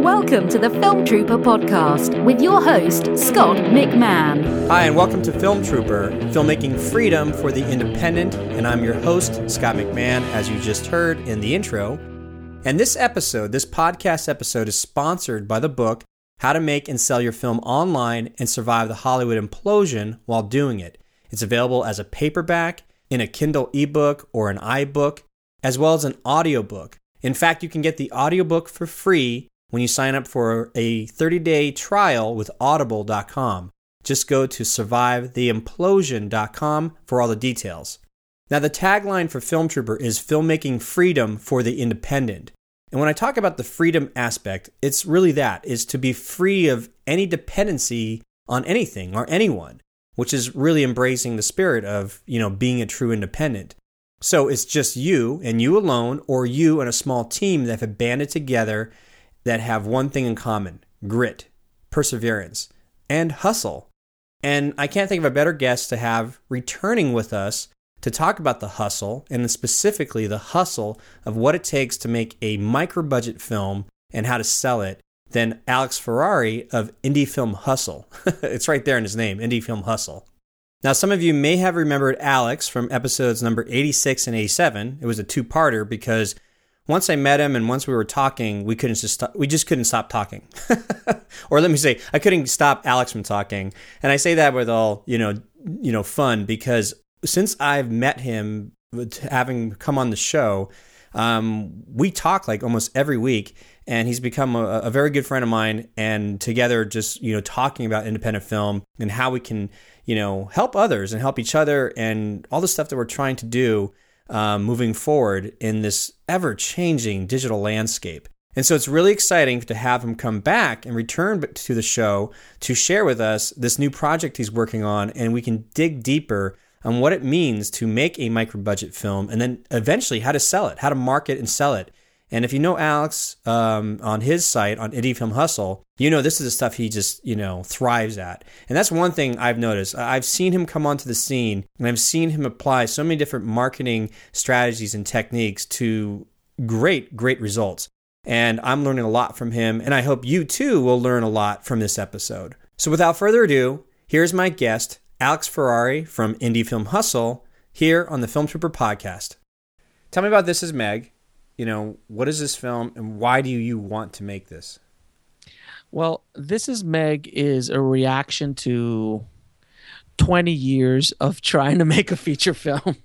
Welcome to the Film Trooper podcast with your host, Scott McMahon. Hi, and welcome to Film Trooper, filmmaking freedom for the independent. And I'm your host, Scott McMahon, as you just heard in the intro. And this episode, this podcast episode, is sponsored by the book How to Make and Sell Your Film Online and Survive the Hollywood Implosion While Doing It. It's available as a paperback, in a Kindle ebook, or an iBook, as well as an audiobook. In fact, you can get the audiobook for free when you sign up for a 30 day trial with audible.com. Just go to survivetheimplosion.com for all the details. Now, the tagline for Film Trooper is filmmaking freedom for the independent. And when I talk about the freedom aspect, it's really that is to be free of any dependency on anything or anyone, which is really embracing the spirit of, you know, being a true independent. So it's just you and you alone or you and a small team that have banded together that have one thing in common grit, perseverance, and hustle. And I can't think of a better guest to have returning with us to talk about the hustle and specifically the hustle of what it takes to make a micro budget film and how to sell it than Alex Ferrari of Indie Film Hustle. it's right there in his name, Indie Film Hustle. Now, some of you may have remembered Alex from episodes number 86 and 87. It was a two parter because once I met him and once we were talking, we couldn't just we just couldn't stop talking. or let me say, I couldn't stop Alex from talking. And I say that with all, you know, you know, fun because since I've met him having come on the show, um, we talk like almost every week and he's become a, a, very good friend of mine and together just you know talking about independent film and how we can you know help others and help each other and all the stuff that we're trying to do um, moving forward in this ever changing digital landscape. And so it's really exciting to have him come back and return to the show to share with us this new project he's working on, and we can dig deeper on what it means to make a micro budget film and then eventually how to sell it, how to market and sell it. And if you know Alex um, on his site on Indie Film Hustle, you know this is the stuff he just you know thrives at. And that's one thing I've noticed. I've seen him come onto the scene, and I've seen him apply so many different marketing strategies and techniques to great, great results. And I'm learning a lot from him, and I hope you too will learn a lot from this episode. So without further ado, here's my guest, Alex Ferrari from Indie Film Hustle, here on the Film Trooper podcast. Tell me about This Is Meg you know, what is this film and why do you want to make this? Well, This Is Meg is a reaction to 20 years of trying to make a feature film.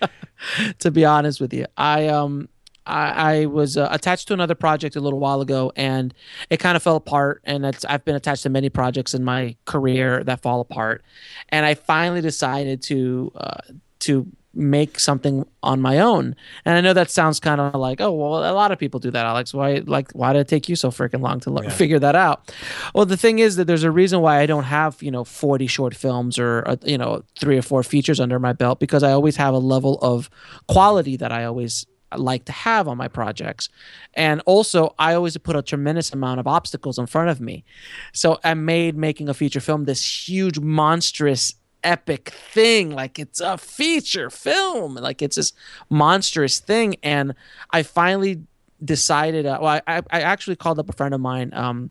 to be honest with you, I um I, I was uh, attached to another project a little while ago, and it kind of fell apart. And I've been attached to many projects in my career that fall apart, and I finally decided to uh, to make something on my own. And I know that sounds kind of like, oh, well, a lot of people do that, Alex. Why, like, why did it take you so freaking long to yeah. figure that out? Well, the thing is that there's a reason why I don't have, you know, 40 short films or, uh, you know, three or four features under my belt because I always have a level of quality that I always like to have on my projects. And also, I always put a tremendous amount of obstacles in front of me. So I made making a feature film this huge, monstrous epic thing like it's a feature film like it's this monstrous thing and i finally decided uh, well I, I actually called up a friend of mine um,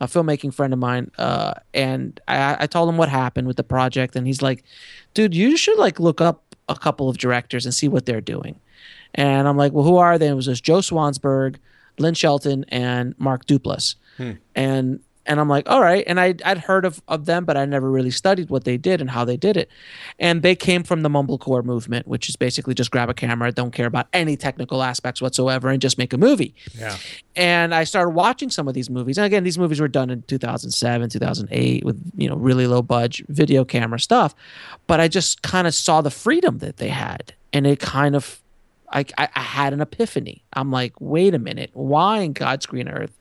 a filmmaking friend of mine uh, and I, I told him what happened with the project and he's like dude you should like look up a couple of directors and see what they're doing. And i'm like well who are they? It was just joe swansburg lynn shelton and mark duplass. Hmm. and and I'm like, all right. And I, I'd heard of, of them, but I never really studied what they did and how they did it. And they came from the mumblecore movement, which is basically just grab a camera, don't care about any technical aspects whatsoever, and just make a movie. Yeah. And I started watching some of these movies. And again, these movies were done in 2007, 2008 with, you know, really low budget video camera stuff. But I just kind of saw the freedom that they had. And it kind of, I, I, I had an epiphany. I'm like, wait a minute. Why in God's green earth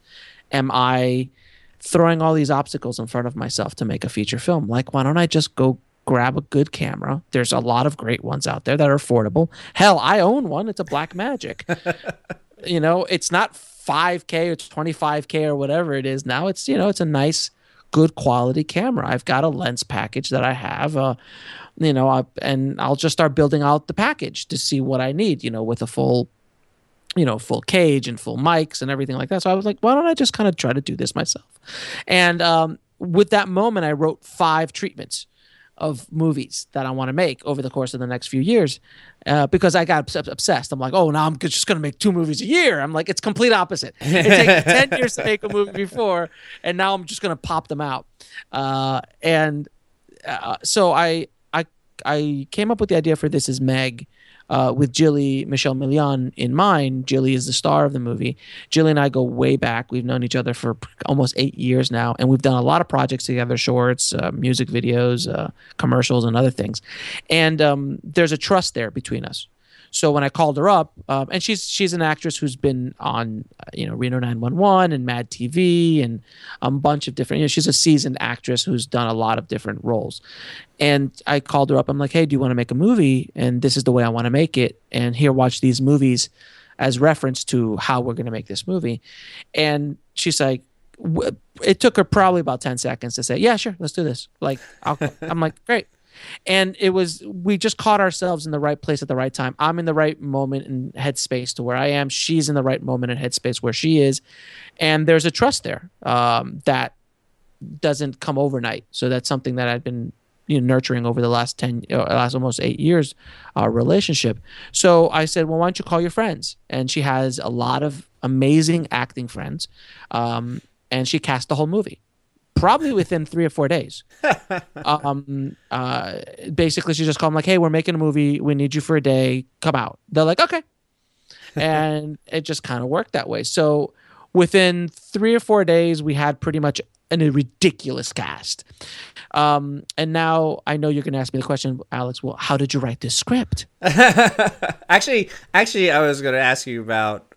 am I – throwing all these obstacles in front of myself to make a feature film. Like, why don't I just go grab a good camera? There's a lot of great ones out there that are affordable. Hell, I own one. It's a Blackmagic. you know, it's not 5K or 25K or whatever it is now. It's, you know, it's a nice, good quality camera. I've got a lens package that I have. Uh, you know, I, and I'll just start building out the package to see what I need, you know, with a full you know, full cage and full mics and everything like that. So I was like, why don't I just kind of try to do this myself? And um, with that moment, I wrote five treatments of movies that I want to make over the course of the next few years uh, because I got obsessed. I'm like, oh, now I'm just going to make two movies a year. I'm like, it's complete opposite. It takes 10 years to make a movie before, and now I'm just going to pop them out. Uh, and uh, so I, I, I came up with the idea for This Is Meg uh, with Jilly Michele Meleán in mind. Jilly is the star of the movie. Jilly and I go way back. We've known each other for almost eight years now, and we've done a lot of projects together shorts, uh, music videos, uh, commercials, and other things. And um, there's a trust there between us. So when I called her up, um, and she's she's an actress who's been on uh, you know Reno 911 and Mad TV and a bunch of different. You know, she's a seasoned actress who's done a lot of different roles. And I called her up. I'm like, hey, do you want to make a movie? And this is the way I want to make it. And here, watch these movies as reference to how we're going to make this movie. And she's like, it took her probably about 10 seconds to say, yeah, sure, let's do this. Like, i am like, great and it was we just caught ourselves in the right place at the right time. I'm in the right moment and headspace to where i am. She's in the right moment and headspace where she is. And there's a trust there um, that doesn't come overnight. So that's something that i've been you know, nurturing over the last 10 uh, last almost eight years uh, relationship. So i said well why don't you call your friends? And she has a lot of amazing acting friends um, and she cast the whole movie probably within three or four days. um, uh, basically, she just called them like, "Hey, we're making a movie. We need you for a day. Come out." They're like, "Okay," and it just kind of worked that way. So within three or four days, we had pretty much an, a ridiculous cast. Um, and now I know you're going to ask me the question, Alex. Well, how did you write this script? actually, actually, I was going to ask you about.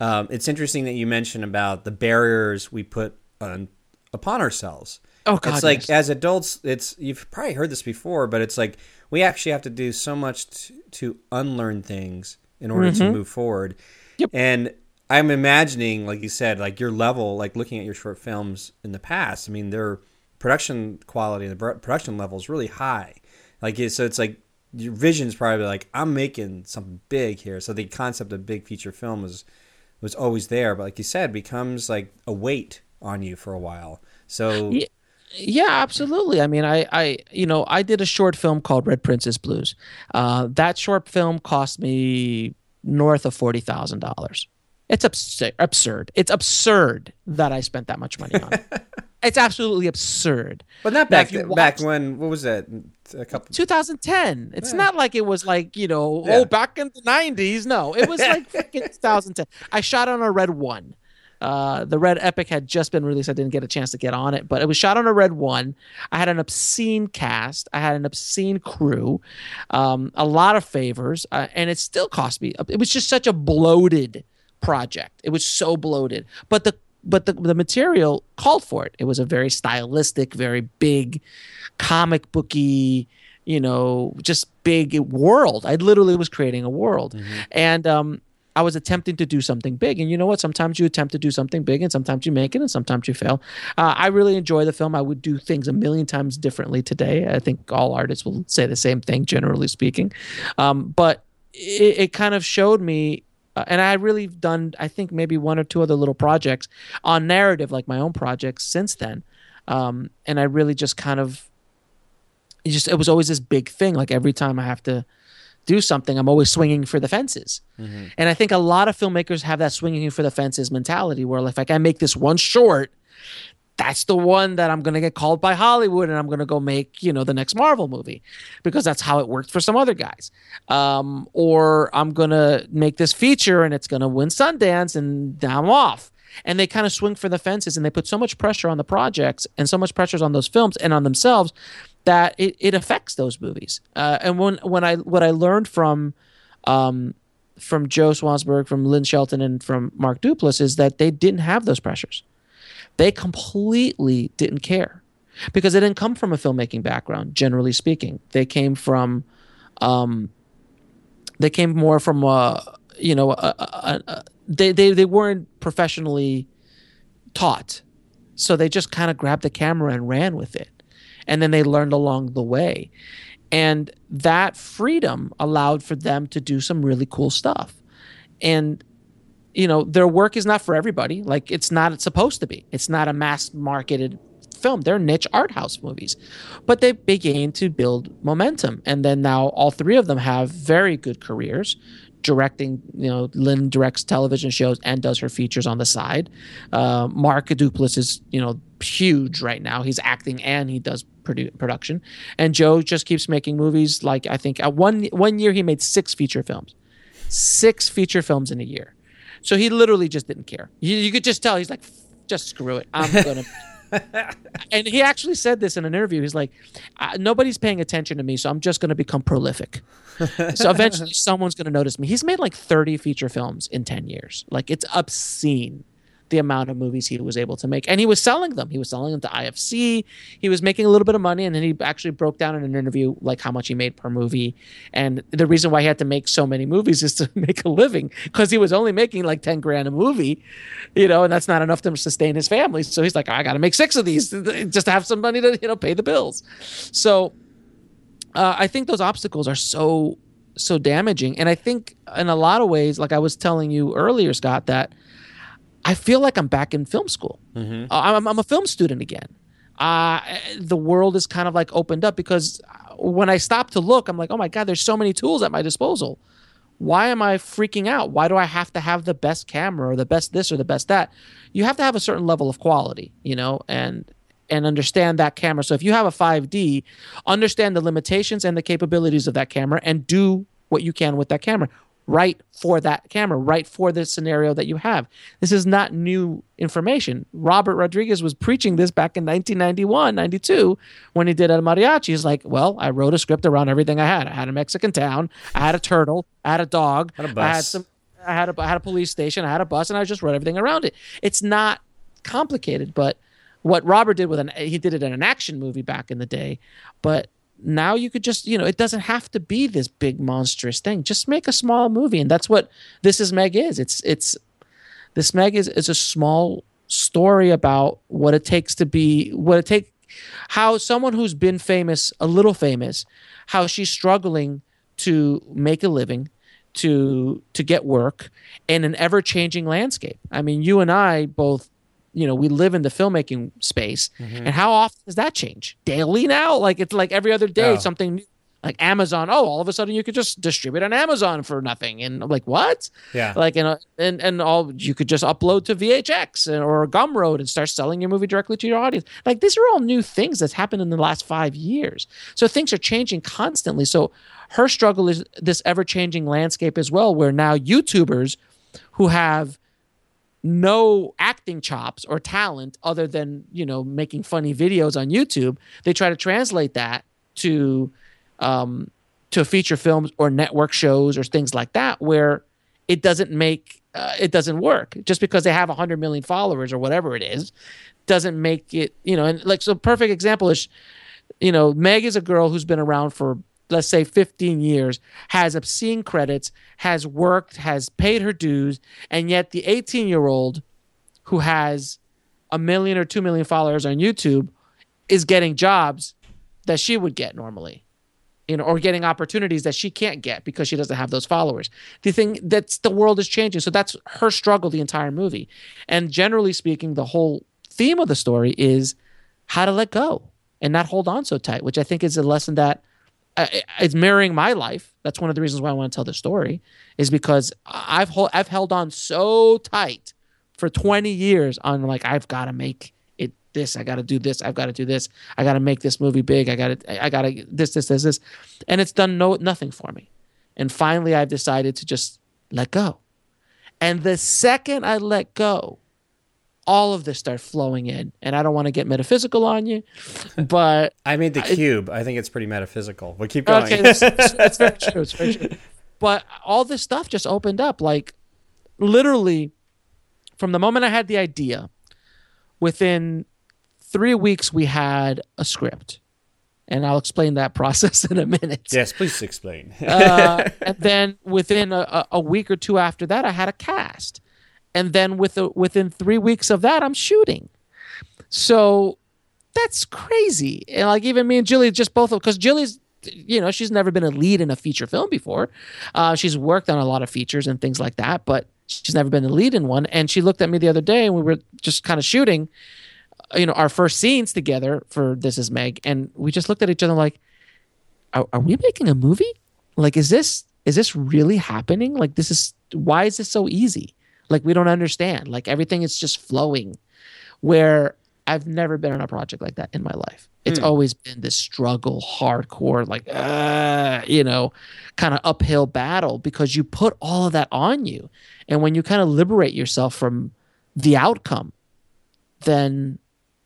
Um, it's interesting that you mentioned about the barriers we put on upon ourselves. Oh God! It's like yes. as adults, it's you've probably heard this before, but it's like we actually have to do so much t- to unlearn things in order mm-hmm. to move forward. Yep. And I'm imagining, like you said, like your level, like looking at your short films in the past. I mean, their production quality, the production level is really high. Like so, it's like your vision is probably like I'm making something big here. So the concept of big feature film was was always there, but like you said, becomes like a weight on you for a while. So yeah, yeah, absolutely. I mean, I, I, you know, I did a short film called Red Princess Blues. Uh, that short film cost me north of forty thousand dollars. It's absurd. Absurd. It's absurd that I spent that much money on it. it's absolutely absurd. But not back th- back when. What was that? A couple. 2010. It's yeah. not like it was like you know. Yeah. Oh, back in the 90s. No, it was like freaking 2010. I shot on a red one. Uh, the Red Epic had just been released. I didn't get a chance to get on it, but it was shot on a Red One. I had an obscene cast. I had an obscene crew, um, a lot of favors, uh, and it still cost me. It was just such a bloated project. It was so bloated, but the but the the material called for it. It was a very stylistic, very big, comic booky you know, just big world. I literally was creating a world. Mm-hmm. And um, I was attempting to do something big. And you know what? Sometimes you attempt to do something big and sometimes you make it and sometimes you fail. Uh, I really enjoy the film. I would do things a million times differently today. I think all artists will say the same thing, generally speaking. Um, but it, it, kind of showed me. Uh, and I really done, I think maybe one or two other little projects on narrative, like my own projects since then. Um, and I really just kind of, just it was always this big thing. Like every time I have to do something, I'm always swinging for the fences. Mm-hmm. And I think a lot of filmmakers have that swinging for the fences mentality where if I can make this one short, that's the one that I'm going to get called by Hollywood and I'm going to go make, you know, the next Marvel movie because that's how it worked for some other guys. Um, or I'm going to make this feature and it's going to win Sundance and I'm off. And they kind of swing for the fences and they put so much pressure on the projects and so much pressure on those films and on themselves that it, it affects those movies. Uh, and when when I what I learned from um, from Joe Swansburg, from Lynn Shelton, and from Mark Duplass is that they didn't have those pressures. They completely didn't care because they didn't come from a filmmaking background. Generally speaking, they came from um, they came more from a you know a, a, a, they, they they weren't professionally taught, so they just kind of grabbed the camera and ran with it and then they learned along the way. And that freedom allowed for them to do some really cool stuff. And you know, their work is not for everybody. Like it's not supposed to be. It's not a mass marketed film. They're niche art house movies. But they began to build momentum. And then now all three of them have very good careers directing. You know, Lynn directs television shows and does her features on the side. Uh, Mark Duplass is, you know, huge right now. He's acting and he does produ- production. And Joe just keeps making movies. Like I think at one one year he made six feature films, six feature films in a year. So he literally just didn't care. You, you could just tell he's like, just screw it. I'm gonna. and he actually said this in an interview. He's like, nobody's paying attention to me, so I'm just going to become prolific. so eventually, someone's going to notice me. He's made like 30 feature films in 10 years. Like it's obscene the amount of movies he was able to make. And he was selling them. He was selling them to IFC. He was making a little bit of money. And then he actually broke down in an interview like how much he made per movie. And the reason why he had to make so many movies is to make a living because he was only making like 10 grand a movie, you know, and that's not enough to sustain his family. So he's like, I got to make six of these just to have some money to, you know, pay the bills. So uh, I think those obstacles are so so damaging and i think in a lot of ways like i was telling you earlier scott that I feel like I'm back in film school. Mm-hmm. Uh, I'm, I'm, a film student again. Uh, the world is kind of like opened up because when I stop to look, I'm like, oh my God, there's so many tools at my disposal. Why am I freaking out? Why do I have to have the best camera or the best this or the best that? You have to have a certain level of quality, you know, and and understand that camera. So if you have a 5D, understand the limitations and the capabilities of that camera and do what you can with that camera right for that camera, right for the scenario that you have. This is not new information. Robert Rodriguez was preaching this back in 1991, 92, when he did El Mariachi. He's like, well, I wrote a script around everything I had. I had a Mexican town, I had a turtle, I had a dog, had a bus. I had some, I had a, I had a police station, I had a bus, and I just wrote everything around it. It's not complicated, but what Robert did with an, he did it in an action movie back in the day, but now you could just you know it doesn't have to be this big monstrous thing. Just make a small movie and that's what this is meg is. It's it's this meg is, is a small story about what it takes to be what it take how someone who's been famous a little famous how she's struggling to make a living to to get work in an ever changing landscape. I mean you and i both you know we live in the filmmaking space mm-hmm. and how often does that change daily now like it's like every other day oh. something new like Amazon. Oh, all of a sudden you could just distribute on Amazon for nothing, and I'm like, what? Yeah. Like, and and and all you could just upload to VHX or Gumroad and start selling your movie directly to your audience. Like, these are all new things that's happened in the last five years. So things are changing constantly. So her struggle is this ever changing landscape as well, where now YouTubers who have no acting chops or talent other than you know making funny videos on YouTube. They try to translate that to um, to feature films or network shows or things like that, where it doesn't make uh, it doesn't work just because they have 100 million followers or whatever it is doesn't make it you know and like so perfect example is you know meg is a girl who's been around for let's say 15 years, has obscene credits, has worked, has paid her dues, and yet the 18 year old who has a million or two million followers on YouTube is getting jobs that she would get normally. You know, or getting opportunities that she can't get because she doesn't have those followers. The thing that's the world is changing. So that's her struggle the entire movie. And generally speaking, the whole theme of the story is how to let go and not hold on so tight, which I think is a lesson that Uh, it's mirroring my life. That's one of the reasons why I want to tell the story, is because I've I've held on so tight for 20 years on like I've got to make it this, I got to do this, I've got to do this, I got to make this movie big, I got to I got to this this this this, and it's done no nothing for me. And finally, I've decided to just let go. And the second I let go, all of this start flowing in. And I don't want to get metaphysical on you, but I made the cube. I, I think it's pretty metaphysical. But keep going. Okay, that's, that's very true. It's very true. But all this stuff just opened up. Like literally, from the moment I had the idea, within three weeks we had a script. And I'll explain that process in a minute. Yes, please explain. uh, and then within a, a week or two after that, I had a cast and then with a, within three weeks of that, I'm shooting. So that's crazy. And like even me and Julie, just both of because Julie's, you know, she's never been a lead in a feature film before. Uh, she's worked on a lot of features and things like that, but She's never been a lead in one. And she looked at me the other day and we were just kind of shooting, uh, you know, our first scenes together for This Is Meg. And we just looked at each other like, are, are we making a movie? Like, is this, is this really happening? Like, this is, why is this so easy? Like, we don't understand. Like, everything is just flowing where I've never been on a project like that in my life. It's Hmm. always been this struggle, hardcore, like, uh, you know, kind of uphill battle because you put all of that on you. And when you kind of liberate yourself from the outcome, then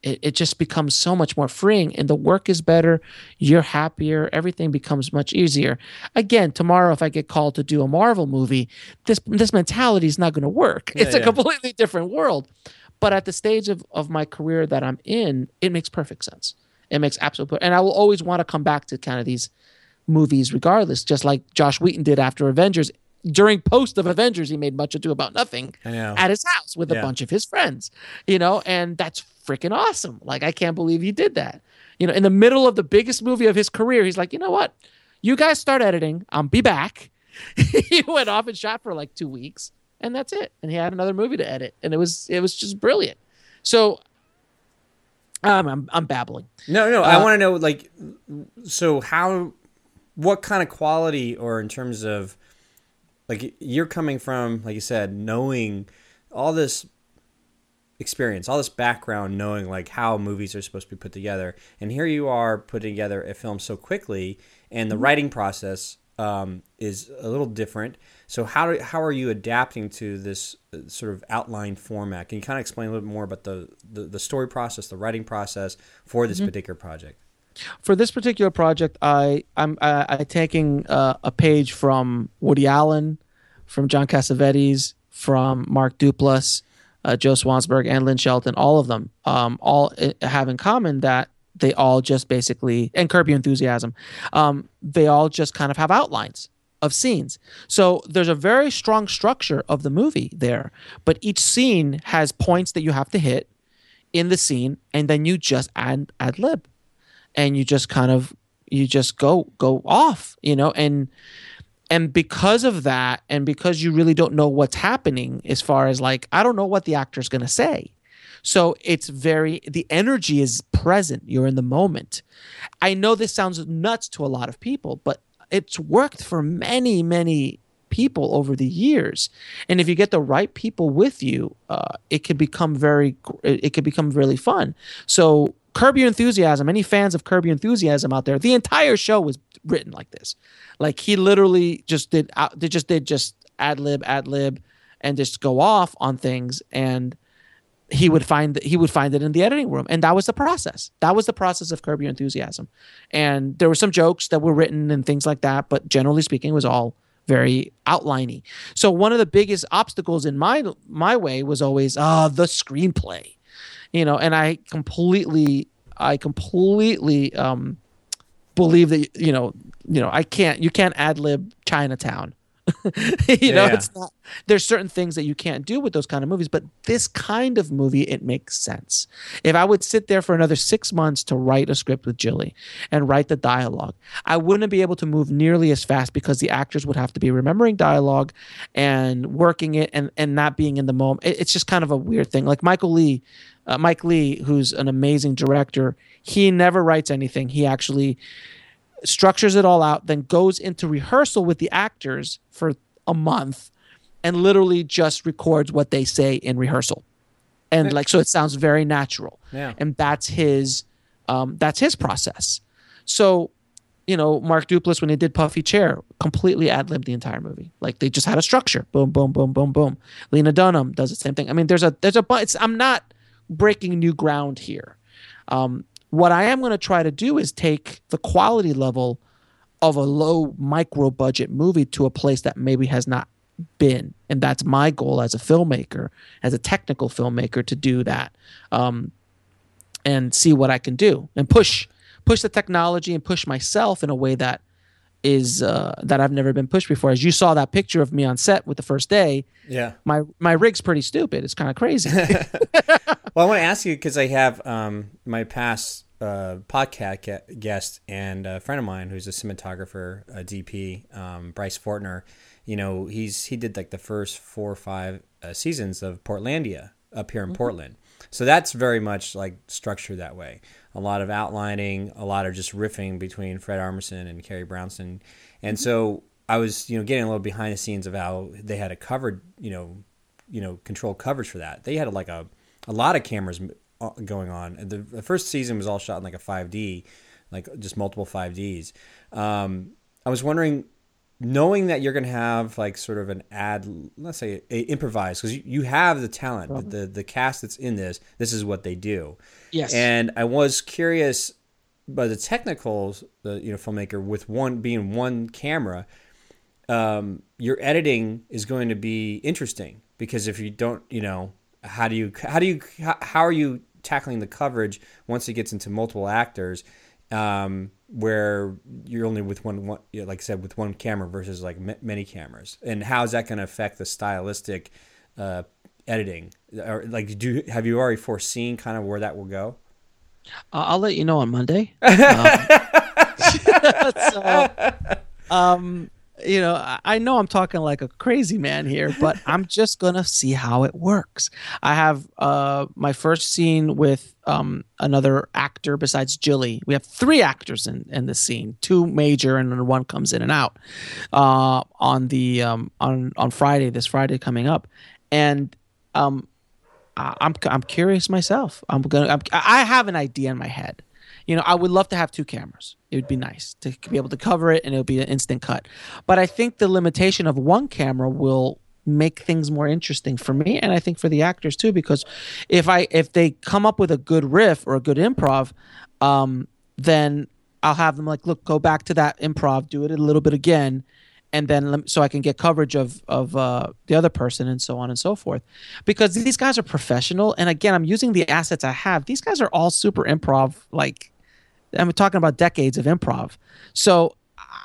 it, it just becomes so much more freeing and the work is better. You're happier. Everything becomes much easier. Again, tomorrow, if I get called to do a Marvel movie, this, this mentality is not going to work. Yeah, it's a completely different world. But at the stage of, of my career that I'm in, it makes perfect sense. It makes absolute and I will always want to come back to kind of these movies regardless, just like Joss Whedon did after Avengers. During post of Avengers, he made much ado about nothing at his house with a Yeah. bunch of his friends, you know, and that's freaking awesome. Like, I can't believe he did that. You know, in the middle of the biggest movie of his career, he's like, you know what? You guys start editing. I'll be back. he went off and shot for like two weeks, and that's it. And he had another movie to edit, and it was it was just brilliant. So, um, I'm I'm babbling. No, no. I Uh, want to know, like, so how, what kind of quality, or in terms of, like, you're coming from, like you said, knowing all this experience, all this background, knowing like how movies are supposed to be put together, and here you are putting together a film so quickly, and the writing process um, is a little different. So how do, how are you adapting to this uh, sort of outline format? Can you kind of explain a little bit more about the, the, the story process, the writing process for this particular project? for this particular project, I I'm I, I taking uh, a page from Woody Allen, from John Cassavetes, from Mark Duplass, uh, Joe Swansberg, and Lynn Shelton. All of them, um, all uh, have in common that they all just basically and Curb Your Enthusiasm, um, they all just kind of have outlines of scenes. So there's a very strong structure of the movie there, but each scene has points that you have to hit in the scene, and then you just add ad lib and you just kind of you just go go off you know and and because of that and because you really don't know what's happening as far as like i don't know what the actor's going to say. So it's very the energy is present. You're in the moment. I know this sounds nuts to a lot of people but it's worked for many many people over the years. And if you get the right people with you uh, it can become very it can become really fun. So curb your enthusiasm any fans of curb your enthusiasm out there the entire show was written like this. Like he literally just did out they just did just ad lib ad lib and just go off on things and he would find he would find it in the editing room and that was the process. That was the process of curb your enthusiasm. And there were some jokes that were written and things like that but generally speaking it was all very outliney. So one of the biggest obstacles in my my way was always ah the screenplay you know and i completely i completely um believe that you know you know i can't you can't ad lib chinatown you know Yeah. it's not there's certain things that you can't do with those kind of movies but this kind of movie it makes sense. If i would sit there for another six months to write a script with Jilly and write the dialogue i wouldn't be able to move nearly as fast because the actors would have to be remembering dialogue and working it and and not being in the moment. It- it's just kind of a weird thing. Like michael leigh uh, mike leigh who's an amazing director he never writes anything. He actually structures it all out, then goes into rehearsal with the actors for a month and literally just records what they say in rehearsal. And like so it sounds very natural. Yeah. And that's his um that's his process. So, you know, Mark Duplass when he did Puffy Chair, completely ad libbed the entire movie. Like they just had a structure. Boom, boom, boom, boom, boom. Lena Dunham does the same thing. I mean, there's a there's a it's I'm not breaking new ground here. Um, what I am going to try to do is take the quality level of a low micro budget movie to a place that maybe has not been, and that's my goal as a filmmaker, as a technical filmmaker, to do that, um, and see what I can do and push push the technology and push myself in a way that is uh, that I've never been pushed before. As you saw that picture of me on set with the first day, Yeah. my my rig's pretty stupid. It's kind of crazy. Well, I want to ask you because I have um, my past uh, podcast guest and a friend of mine who's a cinematographer, a DP, um, Bryce Fortner. you know, he's he did like the first four or five uh, seasons of Portlandia up here in mm-hmm. Portland. So that's very much like structured that way. A lot of outlining, a lot of just riffing between Fred Armisen and Carrie Brownstein. And mm-hmm. so I was, you know, getting a little behind the scenes of how they had a covered, you know, you know, control coverage for that. They had like a a lot of cameras uh, going on. The, the first season was all shot in like a 5D, like just multiple 5Ds. Um, I was wondering, knowing that you're going to have like sort of an ad, let's say a, improvise, because you, you have the talent, the, the, the cast that's in this. This is what they do. Yes. And I was curious, by the technicals, the you know filmmaker with one being one camera. Um, your editing is going to be interesting because if you don't, you know, how do you how do you how are you tackling the coverage once it gets into multiple actors um, where you're only with one, one you know, like I said with one camera versus like m- many cameras. And how is that going to affect the stylistic uh, editing? Or like do have you already foreseen kind of where that will go? Uh, I'll let you know on Monday. Um, so, um you know, I know I'm talking like a crazy man here, but I'm just gonna see how it works. I have uh, my first scene with um, another actor besides Jilly. We have three actors in, in the scene, two major, and then one comes in and out uh, on the um, on on Friday. This Friday coming up, and um, I'm I'm curious myself. I'm gonna I'm, I have an idea in my head you know, I would love to have two cameras. It would be nice to be able to cover it and it would be an instant cut. But I think the limitation of one camera will make things more interesting for me and I think for the actors too because if I if they come up with a good riff or a good improv um then I'll have them like look go back to that improv do it a little bit again and then so I can get coverage of of uh, the other person and so on and so forth. Because these guys are professional, and again, I'm using the assets I have. These guys are all super improv like I'm talking about decades of improv. So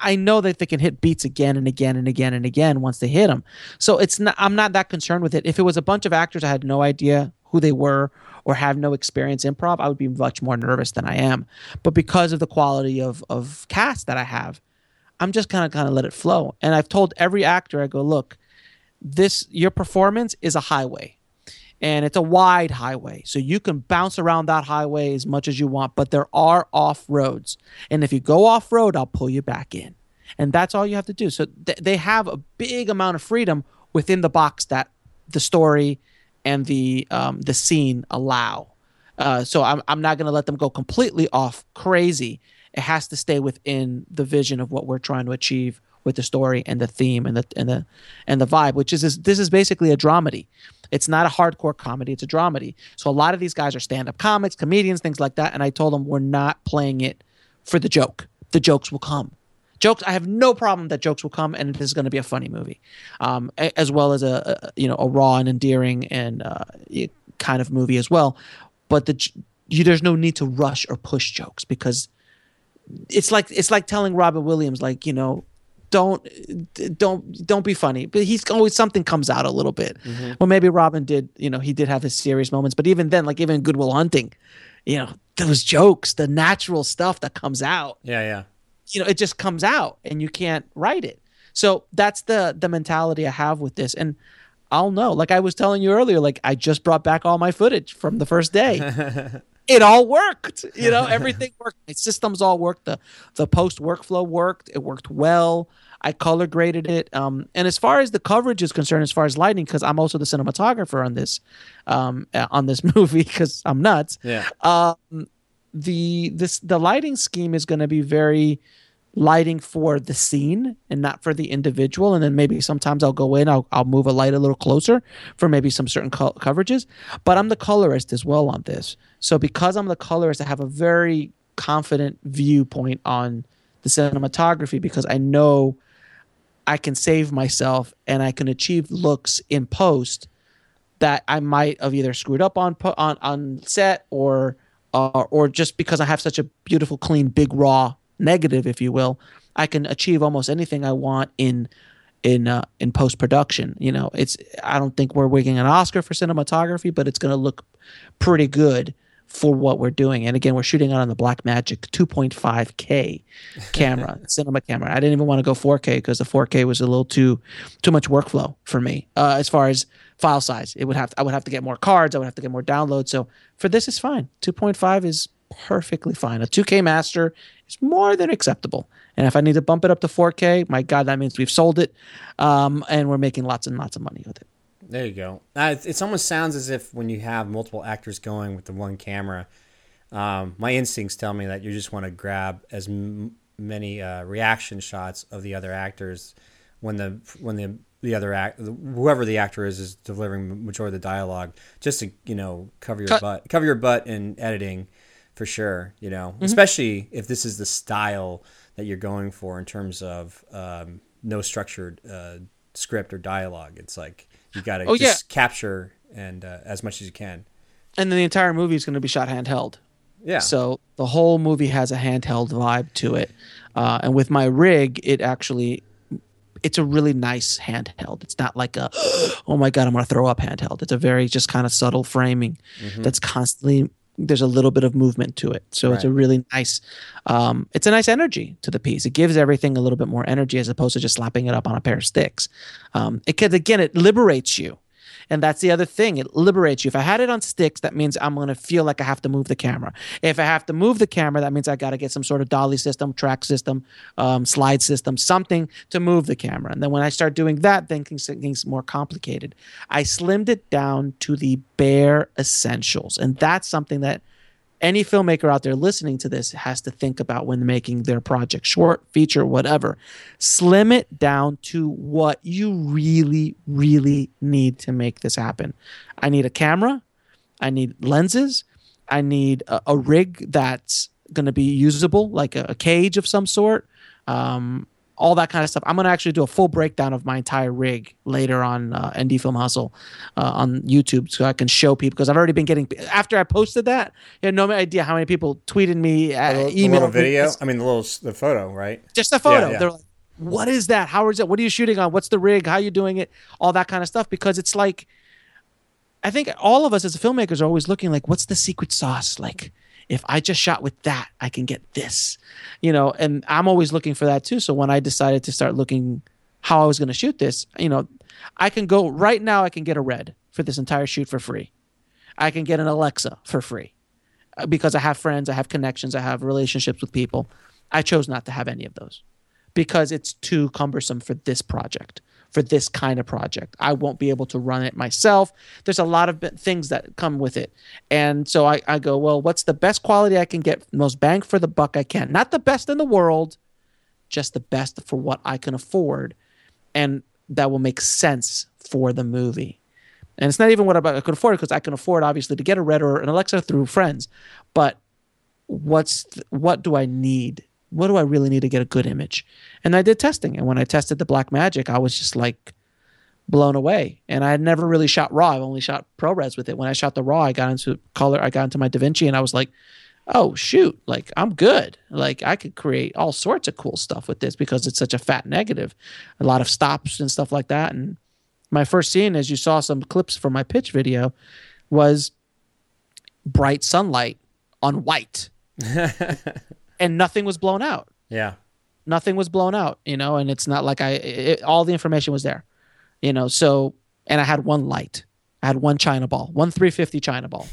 I know that they can hit beats again and again and again and again once they hit them. So it's not, I'm not that concerned with it. If it was a bunch of actors I had no idea who they were or have no experience improv, I would be much more nervous than I am. But because of the quality of of cast that I have, I'm just kind of kind of let it flow. And I've told every actor, I go, look, this your performance is a highway and it's a wide highway. So you can bounce around that highway as much as you want, but there are off roads. And if you go off road, I'll pull you back in. And that's all you have to do. So th- they have a big amount of freedom within the box that the story and the um, the scene allow. Uh, so I'm I'm not going to let them go completely off crazy. It has to stay within the vision of what we're trying to achieve with the story and the theme and the and the and the vibe, which is this is basically a dramedy. It's not a hardcore comedy, it's a dramedy. So a lot of these guys are stand-up comics, comedians, things like that. And I told them we're not playing it for the joke. The jokes will come. Jokes. I have no problem that jokes will come, and this is going to be a funny movie, um, as well as a, a, you know a raw and endearing and uh, kind of movie as well. But the you, there's no need to rush or push jokes because it's like it's like telling Robin Williams like you know don't don't don't be funny but he's always something comes out a little bit. Mm-hmm. well maybe robin did you know he did have his serious moments but even then like even Good Will Hunting you know those jokes the natural stuff that comes out yeah yeah. you know it just comes out and you can't write it. So that's the the mentality i have with this. And i'll know like i was telling you earlier like i just brought back all my footage from the first day it all worked. You know, everything worked. My systems all worked. The the post workflow worked. It worked well. I color graded it. Um, and as far as the coverage is concerned, as far as lighting, because I'm also the cinematographer on this, um, on this movie, because I'm nuts. Yeah. Um, the this the lighting scheme is going to be very lighting for the scene and not for the individual. And then maybe sometimes I'll go in, I'll, I'll move a light a little closer for maybe some certain co- coverages. But I'm the colorist as well on this. So because I'm the colorist, I have a very confident viewpoint on the cinematography because I know I can save myself and I can achieve looks in post that I might have either screwed up on on on set or uh, or just because I have such a beautiful, clean, big raw negative, if you will, I can achieve almost anything I want in in uh, in post production. You know, it's I don't think we're winning an Oscar for cinematography, but it's going to look pretty good for what we're doing. And again, we're shooting on the Blackmagic 2.5K camera, cinema camera. I didn't even want to go 4K because the 4K was a little too too much workflow for me uh, as far as file size. It would have to, I would have to get more cards. I would have to get more downloads. So for this, it's fine. 2.5 is perfectly fine. A 2K master is more than acceptable. And if I need to bump it up to 4K, my God, that means we've sold it, um, and we're making lots and lots of money with it. There you go. Uh, it, it almost sounds as if when you have multiple actors going with the one camera, um, my instincts tell me that you just want to grab as m- many uh, reaction shots of the other actors when the when the the other act whoever the actor is is delivering majority of the dialogue just to you know cover your Cut. butt cover your butt in editing for sure you know mm-hmm. especially if this is the style that you're going for in terms of um, no structured uh, script or dialogue it's like you got to oh, just yeah. capture and uh, as much as you can. And then the entire movie is going to be shot handheld. Yeah. So the whole movie has a handheld vibe to it, uh, and with my rig, it actually it's a really nice handheld. It's not like a oh my god I'm gonna throw up handheld. It's a very just kind of subtle framing mm-hmm. that's constantly there's a little bit of movement to it. So right. it's a really nice, um, it's a nice energy to the piece. It gives everything a little bit more energy as opposed to just slapping it up on a pair of sticks. Um, it could, again, it liberates you. And that's the other thing. It liberates you. If I had it on sticks, that means I'm going to feel like I have to move the camera. If I have to move the camera, that means I got to get some sort of dolly system, track system, um, slide system, something to move the camera. And then when I start doing that, then things, more complicated. I slimmed it down to the bare essentials. And that's something that any filmmaker out there listening to this has to think about when making their project short, feature, whatever. Slim it down to what you really, really need to make this happen. I need a camera, I need lenses, I need a, a rig that's going to be usable, like a, a, cage of some sort. Um, all that kind of stuff. I'm going to actually do a full breakdown of my entire rig later on uh, Indie Film Hustle uh, on YouTube so I can show people because I've already been getting after I posted that. You had no idea how many people tweeted me, uh, emailed video. Me. I mean, the little the photo, right? Just the photo. Yeah, yeah. They're like, "What is that? How is it? What are you shooting on? What's the rig? How are you doing it? All that kind of stuff." Because it's like, I think all of us as filmmakers are always looking like, "What's the secret sauce?" Like if I just shot with that, I can get this, you know, and I'm always looking for that too. So when I decided to start looking how I was going to shoot this, you know, I can go right now, I can get a red for this entire shoot for free. I can get an Alexa for free uh, because I have friends, I have connections, I have relationships with people. I chose not to have any of those because it's too cumbersome for this project for this kind of project. I won't be able to run it myself. There's a lot of things that come with it. And so I, I go, well, what's the best quality I can get, most bang for the buck I can? Not the best in the world, just the best for what I can afford. And that will make sense for the movie. And it's not even what I could afford because I can afford obviously to get a Red or an Alexa through friends. But what's what do I need what do I really need to get a good image? And I did testing. And when I tested the Blackmagic, I was just like blown away. And I had never really shot raw. I've only shot ProRes with it. When I shot the raw, I got into color, I got into my DaVinci and I was like, oh shoot, like I'm good. Like I could create all sorts of cool stuff with this because it's such a fat negative. A lot of stops and stuff like that. And my first scene, as you saw some clips from my pitch video, was bright sunlight on white. and nothing was blown out. Yeah. Nothing was blown out, you know, and it's not like I, it, all the information was there, you know, so, and I had one light. I had one China ball, one 350 China ball.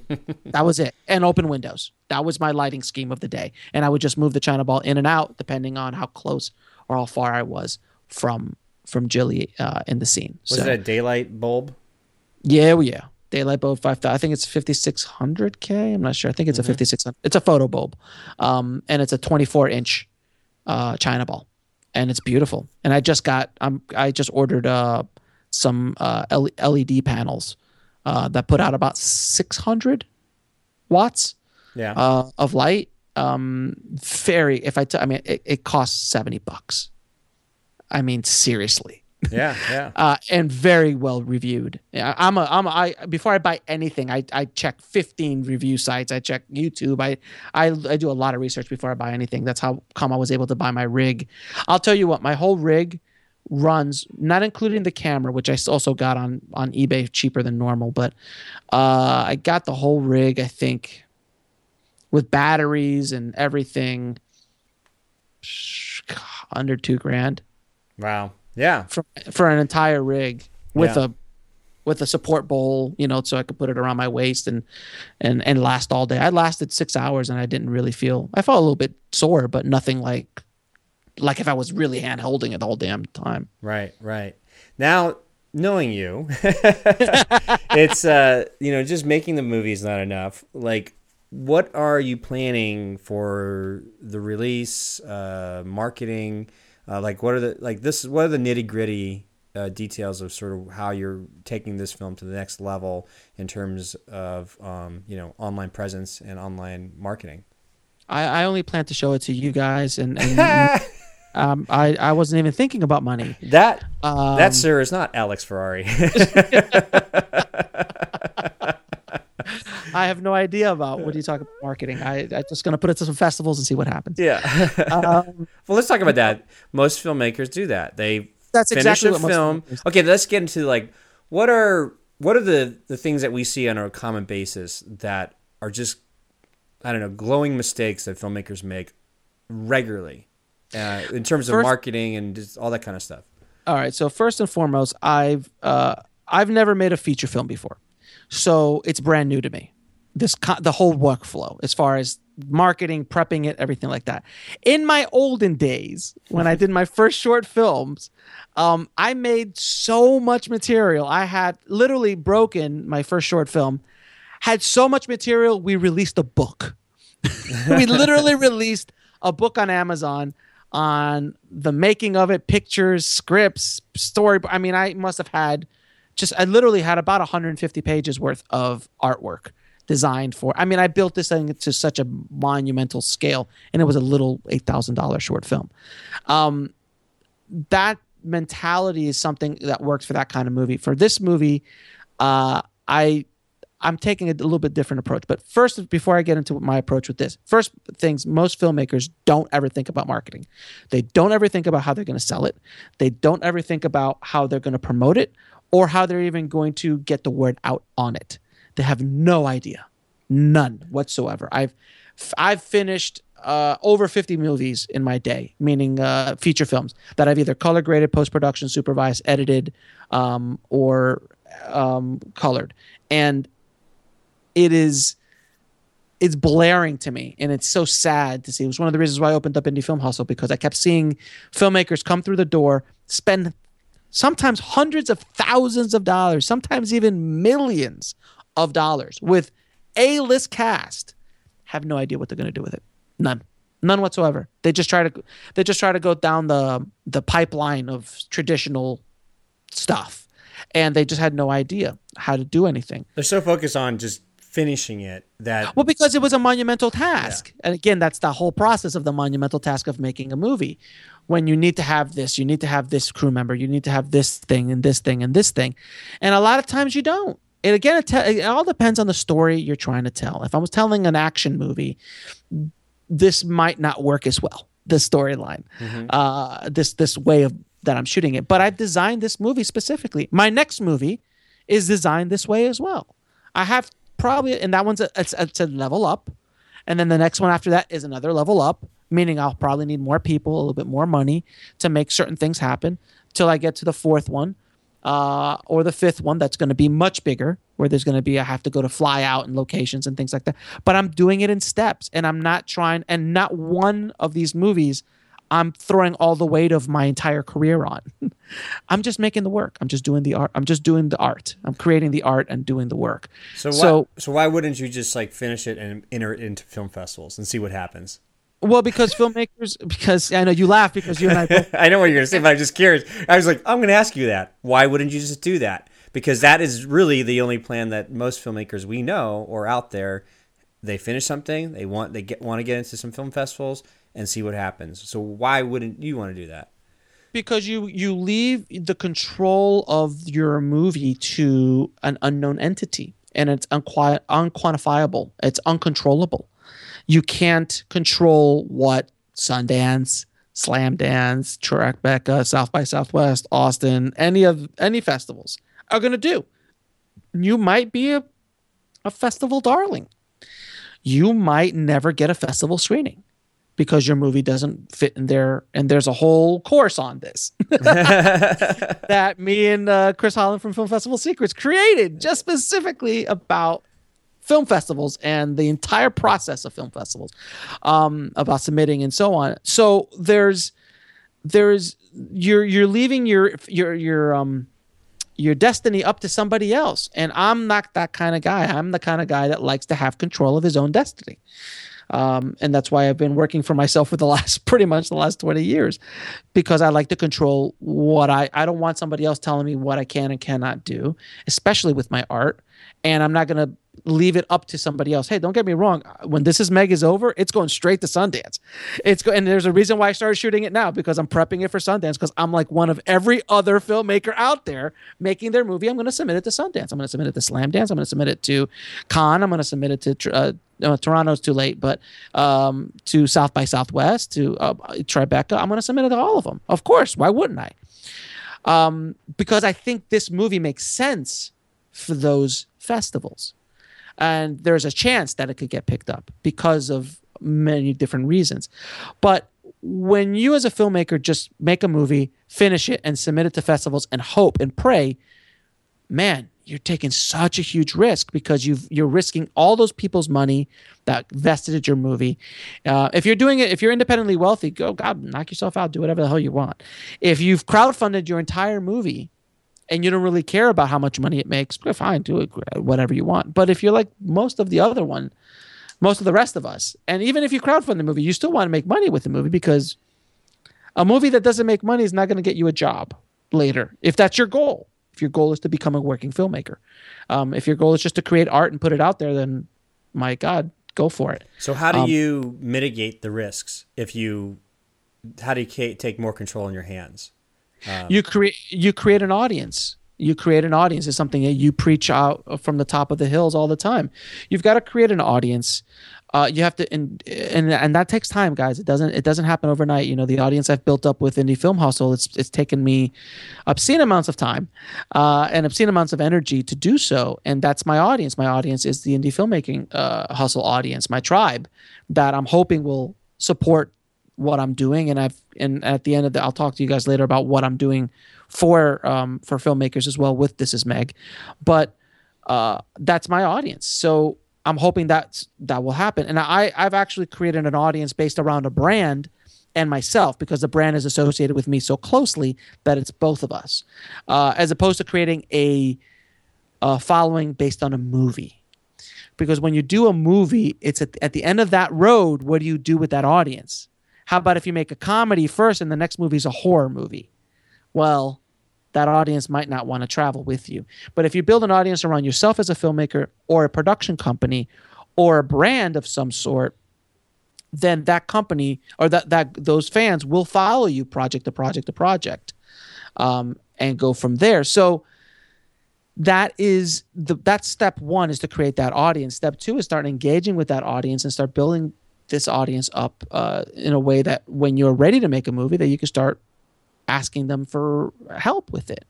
that was it. And open windows. That was my lighting scheme of the day. And I would just move the China ball in and out depending on how close or how far I was from from Jilly uh, in the scene. Was so, it a daylight bulb? Yeah, yeah. Daylight bulb five. I think it's fifty six hundred k. I'm not sure. I think it's mm-hmm. a fifty six hundred. It's a photo bulb, um, and it's a twenty four inch uh, China ball, and it's beautiful. And I just got. I'm. I just ordered uh, some uh, LED panels uh, that put out about six hundred watts. Yeah. Uh, of light. Um, very. If I. T- I mean, it, it costs seventy bucks. I mean, seriously yeah, yeah. Uh, and very well reviewed. Yeah, I'm a, I'm a, I before I buy anything, I, I check 15 review sites. I check YouTube. I, I I do a lot of research before I buy anything. That's how come I was able to buy my rig. I'll tell you what, my whole rig runs, not including the camera, which I also got on on eBay cheaper than normal, but uh, I got the whole rig. I think with batteries and everything, under two grand. Wow. Yeah. For for an entire rig with Yeah. a with a support bowl, you know, so I could put it around my waist and and and last all day. I lasted six hours and I didn't really feel. I felt a little bit sore, but nothing like like if I was really hand holding it the whole damn time. Right, right. Now, knowing you, it's uh, you know, just making the movie is not enough. Like, what are you planning for the release, uh, marketing? Uh, like, what are the like this? What are the nitty gritty uh, details of sort of how you're taking this film to the next level in terms of um, you know online presence and online marketing? I, I only plan to show it to you guys, and, and um, I I wasn't even thinking about money. That Um, that sir is not Alex Ferrari. I have no idea about what do you talk about marketing. I I'm just gonna put it to some festivals and see what happens. Yeah. Um, well, let's talk about that. Most filmmakers do that. They That's finish exactly a film. Okay, let's get into like what are what are the the things that we see on a common basis that are just I don't know glowing mistakes that filmmakers make regularly uh, in terms of First- marketing and just all that kind of stuff. All right. So first and foremost, I've uh, I've never made a feature film before, so it's brand new to me. This the whole workflow, as far as marketing, prepping it, everything like that. In my olden days, when I did my first short films, um, I made so much material. I had literally broken my first short film. Had so much material, we released a book. we literally released a book on Amazon on the making of it, pictures, scripts, story. I mean, I must have had just, I literally had about 150 pages worth of artwork designed for. I mean, I built this thing to such a monumental scale, and it was a little $8,000 short film. Um, that mentality is something that works for that kind of movie. For this movie, uh, I I'm taking a little bit different approach. But first, before I get into my approach with this, first things most filmmakers don't ever think about marketing. They don't ever think about how they're going to sell it. They don't ever think about how they're going to promote it or how they're even going to get the word out on it. They have no idea, none whatsoever. I've I've finished uh, over 50 movies in my day, meaning uh, feature films that I've either color graded, post production, supervised, edited, um, or um, colored, and it is it's blaring to me and it's so sad to see it was one of the reasons why i opened up indie film hustle because i kept seeing filmmakers come through the door spend sometimes hundreds of thousands of dollars sometimes even millions of dollars with a-list cast have no idea what they're going to do with it. None. None whatsoever. They just try to they just try to go down the the pipeline of traditional stuff and they just had no idea how to do anything. They're so focused on just finishing it that well, because it was a monumental task. And again, that's the whole process of the monumental task of making a movie. When you need to have this, you need to have this crew member, you need to have this thing and this thing and this thing. And a lot of times you don't. And again, it, te- it all depends on the story you're trying to tell. If I was telling an action movie, this might not work as well. The storyline, uh, this this way of that I'm shooting it. But I've designed this movie specifically. My next movie is designed this way as well. I have probably, and that one's a, it's, it's a level up, and then the next one after that is another level up. Meaning I'll probably need more people, a little bit more money to make certain things happen till I get to the fourth one, uh, or the fifth one that's going to be much bigger, where there's going to be I have to go to fly out and locations and things like that. But I'm doing it in steps, and I'm not trying, and not one of these movies I'm throwing all the weight of my entire career on. I'm just making the work. I'm just doing the art. I'm just doing the art. I'm creating the art and doing the work. so why, so so why wouldn't you just like finish it and enter it into film festivals and see what happens? Well, because filmmakers, because I know you laugh because you and I both I know what you're going to say, but I'm just curious. I was like, I'm going to ask you that. Why wouldn't you just do that? Because that is really the only plan that most filmmakers we know or out there. They finish something, they want they get want to get into some film festivals and see what happens. So why wouldn't you want to do that? because you you leave the control of your movie to an unknown entity and it's unquantifiable it's uncontrollable you can't control what sundance Slamdance, Tribeca, South by Southwest, Austin, any of any festivals are going to do. You might be a, a festival darling. You might never get a festival screening because your movie doesn't fit in there. And there's a whole course on this that me and uh, Chris Holland from Film Festival Secrets created just specifically about film festivals and the entire process of film festivals, um, about submitting and so on. So there's there's you're you're leaving your your your um your destiny up to somebody else. And I'm not that kind of guy. I'm the kind of guy that likes to have control of his own destiny. Um, and that's why I've been working for myself for the last pretty much the last 20 years because I like to control what I I don't want somebody else telling me what I can and cannot do, especially with my art. And I'm not going to leave it up to somebody else. Hey, don't get me wrong. When this is Meg is over, it's going straight to Sundance. It's go- and there's a reason why I started shooting it now because I'm prepping it for Sundance because I'm like one of every other filmmaker out there making their movie. I'm going to submit it to Sundance. I'm going to submit it to Slamdance. I'm going to submit it to Cannes. I'm going to submit it to uh, uh, Toronto's too late, but um, to South by Southwest, to uh, Tribeca. I'm going to submit it to all of them. Of course, why wouldn't I? Um, because I think this movie makes sense for those festivals and there's a chance that it could get picked up because of many different reasons. But when you as a filmmaker just make a movie, finish it, and submit it to festivals and hope and pray, man, you're taking such a huge risk because you've you're risking all those people's money that vested in your movie. Uh, if you're doing it, if you're independently wealthy, go God, knock yourself out, do whatever the hell you want. If you've crowdfunded your entire movie and you don't really care about how much money it makes, fine, do it whatever you want. But if you're like most of the other one, most of the rest of us, and even if you crowdfund the movie, you still want to make money with the movie because a movie that doesn't make money is not going to get you a job later if that's your goal. If your goal is to become a working filmmaker, um, if your goal is just to create art and put it out there, then my God, go for it. So how do um, you mitigate the risks if you? How do you take more control in your hands? Um, you create you create an audience. You create an audience is something that you preach out from the top of the hills all the time. You've got to create an audience. Uh, you have to and, and and that takes time guys it doesn't it doesn't happen overnight you know the audience i've built up with indie film hustle it's it's taken me obscene amounts of time uh, and obscene amounts of energy to do so and that's my audience my audience is the indie filmmaking uh, hustle audience my tribe that i'm hoping will support what I'm doing, and I've and at the end of the, I'll talk to you guys later about what I'm doing for um, for filmmakers as well with This Is Meg, but uh, that's my audience. So I'm hoping that that will happen, and I I've actually created an audience based around a brand and myself because the brand is associated with me so closely that it's both of us, uh, as opposed to creating a, following based on a movie because when you do a movie, it's at, at the end of that road. What do you do with that audience? How about if you make a comedy first and the next movie is a horror movie? Well, that audience might not want to travel with you. But if you build an audience around yourself as a filmmaker or a production company or a brand of some sort, then that company or that that those fans will follow you project to project to project, um, and go from there. So that is the that's step one is to create that audience. Step two is start engaging with that audience and start building this audience up uh, in a way that when you're ready to make a movie, that you can start asking them for help with it.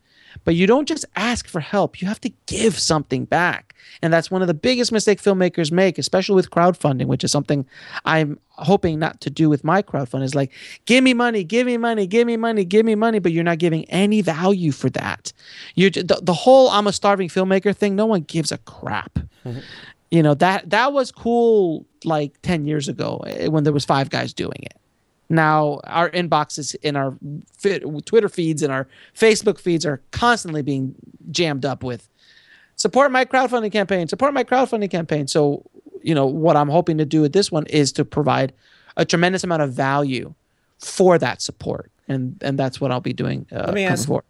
But you don't just ask for help, you have to give something back. And that's one of the biggest mistakes filmmakers make, especially with crowdfunding, which is something I'm hoping not to do with my crowdfunding. Is like, give me money, give me money, give me money, give me money, but you're not giving any value for that. You the, the whole I'm a starving filmmaker thing, no one gives a crap. Mm-hmm you know that that was cool like 10 years ago eh, when there was five guys doing it. Now our inboxes in our twitter feeds and our facebook feeds are constantly being jammed up with support my crowdfunding campaign support my crowdfunding campaign. So you know what i'm hoping to do with this one is to provide a tremendous amount of value for that support. And and that's what i'll be doing uh, Let me ask, forward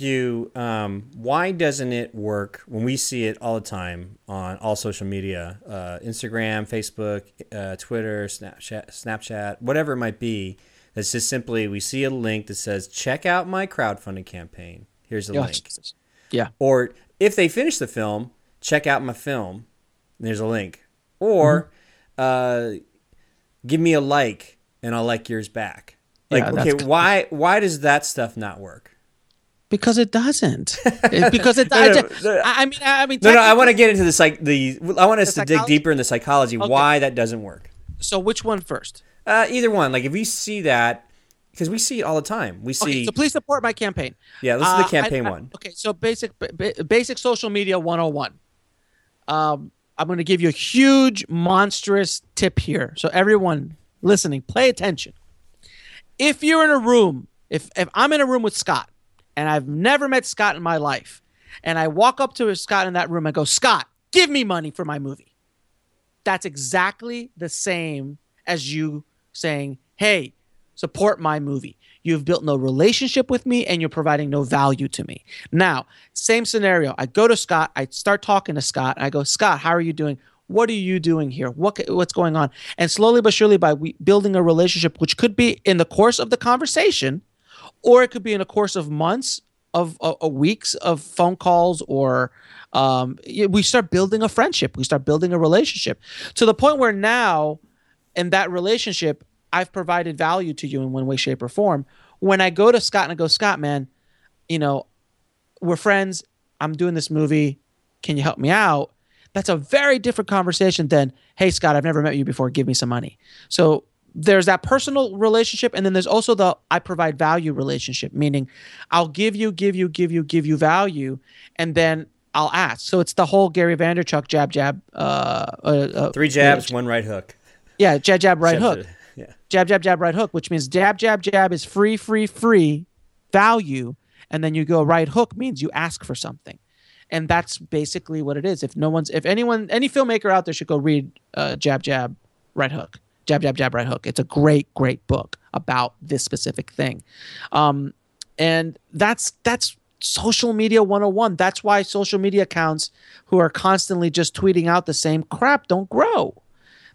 you um, why doesn't it work when we see it all the time on all social media uh, instagram facebook uh, twitter snapchat snapchat whatever it might be? That's just simply we see a link that says check out my crowdfunding campaign. Here's the link. Yeah. Or if they finish the film check out my film. There's a link. Or mm-hmm. uh, give me a like and i'll like yours back. Like, Yeah, okay, why why does that stuff not work? Because it doesn't. It- because it. No, I, no, no. I I mean, I I mean. No, no, I want to get into the psych. The I want us to dig deeper in the psychology why that doesn't work. So which one first? Uh, either one. Like if we see that, because we see it all the time. We see. Okay, so please support my campaign. yeah, this is the Uh, I- campaign I- one. Okay, so basic ba- ba- basic social media 101. Um, I'm going to give you a huge monstrous tip here. So everyone listening, pay attention. If you're in a room, if if I'm in a room with Scott and I've never met Scott in my life, and I walk up to Scott in that room and go, "Scott, give me money for my movie." That's exactly the same as you saying, "Hey, support my movie." You've built no relationship with me and you're providing no value to me. Now, same scenario. I go to Scott, I start talking to Scott, and I go, Scott, how are you doing? What are you doing here? What what's going on? And slowly but surely, by we, building a relationship, which could be in the course of the conversation, or it could be in a course of months of uh, uh, weeks of phone calls or um, we start building a friendship. We start building a relationship to the point where now in that relationship i've provided value to you in one way shape or form. When i go to scott and i go scott man you know we're friends. I'm doing this movie. Can you help me out? That's a very different conversation than hey scott i've never met you before. Give me some money. So there's that personal relationship and then there's also the i provide value relationship meaning i'll give you give you give you give you value and then i'll ask. So it's the whole gary vaynerchuk jab jab uh, uh, uh Three jabs, one right hook. yeah jab jab right hook. Yeah. jab jab jab right hook which means jab jab jab is free free free value and then you go right hook means you ask for something. And that's basically what it is. If no one's if anyone any filmmaker out there should go read uh, jab jab right hook jab jab jab right hook it's a great great book about this specific thing um, and that's that's social media 101 that's why social media accounts who are constantly just tweeting out the same crap don't grow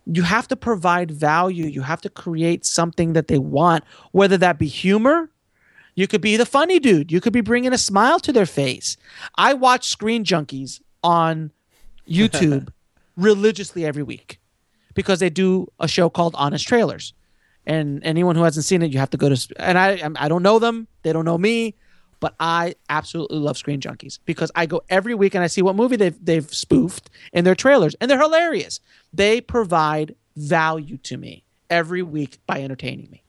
you have to provide value. You have to create something that they want, whether that be humor. You could be the funny dude. You could be bringing a smile to their face. I watch Screen Junkies on YouTube religiously every week because they do a show called Honest Trailers. And anyone who hasn't seen it, you have to go to. And I, I'm- don't know them. They don't know me, but I absolutely love Screen Junkies because I go every week and I see what movie they've they've spoofed in their trailers, and they're hilarious. They provide value to me every week by entertaining me.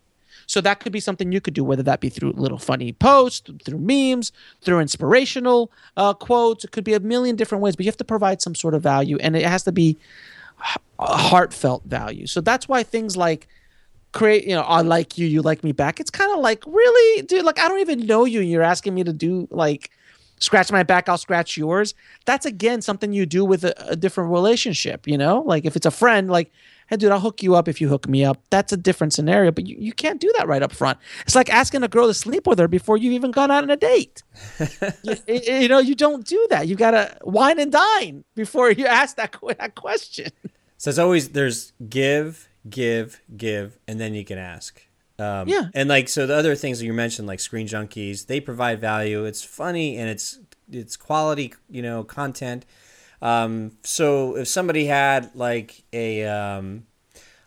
So that could be something you could do, whether that be through little funny posts, through memes, through inspirational uh, quotes. It could be a million different ways, but you have to provide some sort of value, and it has to be heartfelt value. So that's why things like create, you know, I like you, you like me back. It's kind of like, really, dude, like I don't even know you, and you're asking me to do like scratch my back, I'll scratch yours. That's again something you do with a, a different relationship, you know? Like if it's a friend, like, hey, dude, I'll hook you up if you hook me up. That's a different scenario, but you, you can't do that right up front. It's like asking a girl to sleep with her before you've even gone out on a date. you, you know, you don't do that. You got to wine and dine before you ask that, that question. So it's always there's give, give, give, and then you can ask. Um, Yeah. And like so, the other things that you mentioned, like Screen Junkies, they provide value. It's funny and it's it's quality, you know, content. Um, so if somebody had like a, um,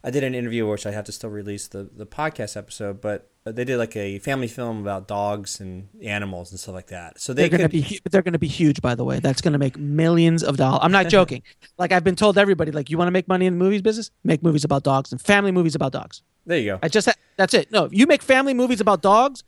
I did an interview which I have to still release the the podcast episode, but they did like a family film about dogs and animals and stuff like that. So they They're going to be they're going to be huge by the way. That's going to make millions of dollars. I'm not joking. like I've been told everybody like you want to make money in the movies business? Make movies about dogs and family movies about dogs. there you go. I just that's it. No, you make family movies about dogs,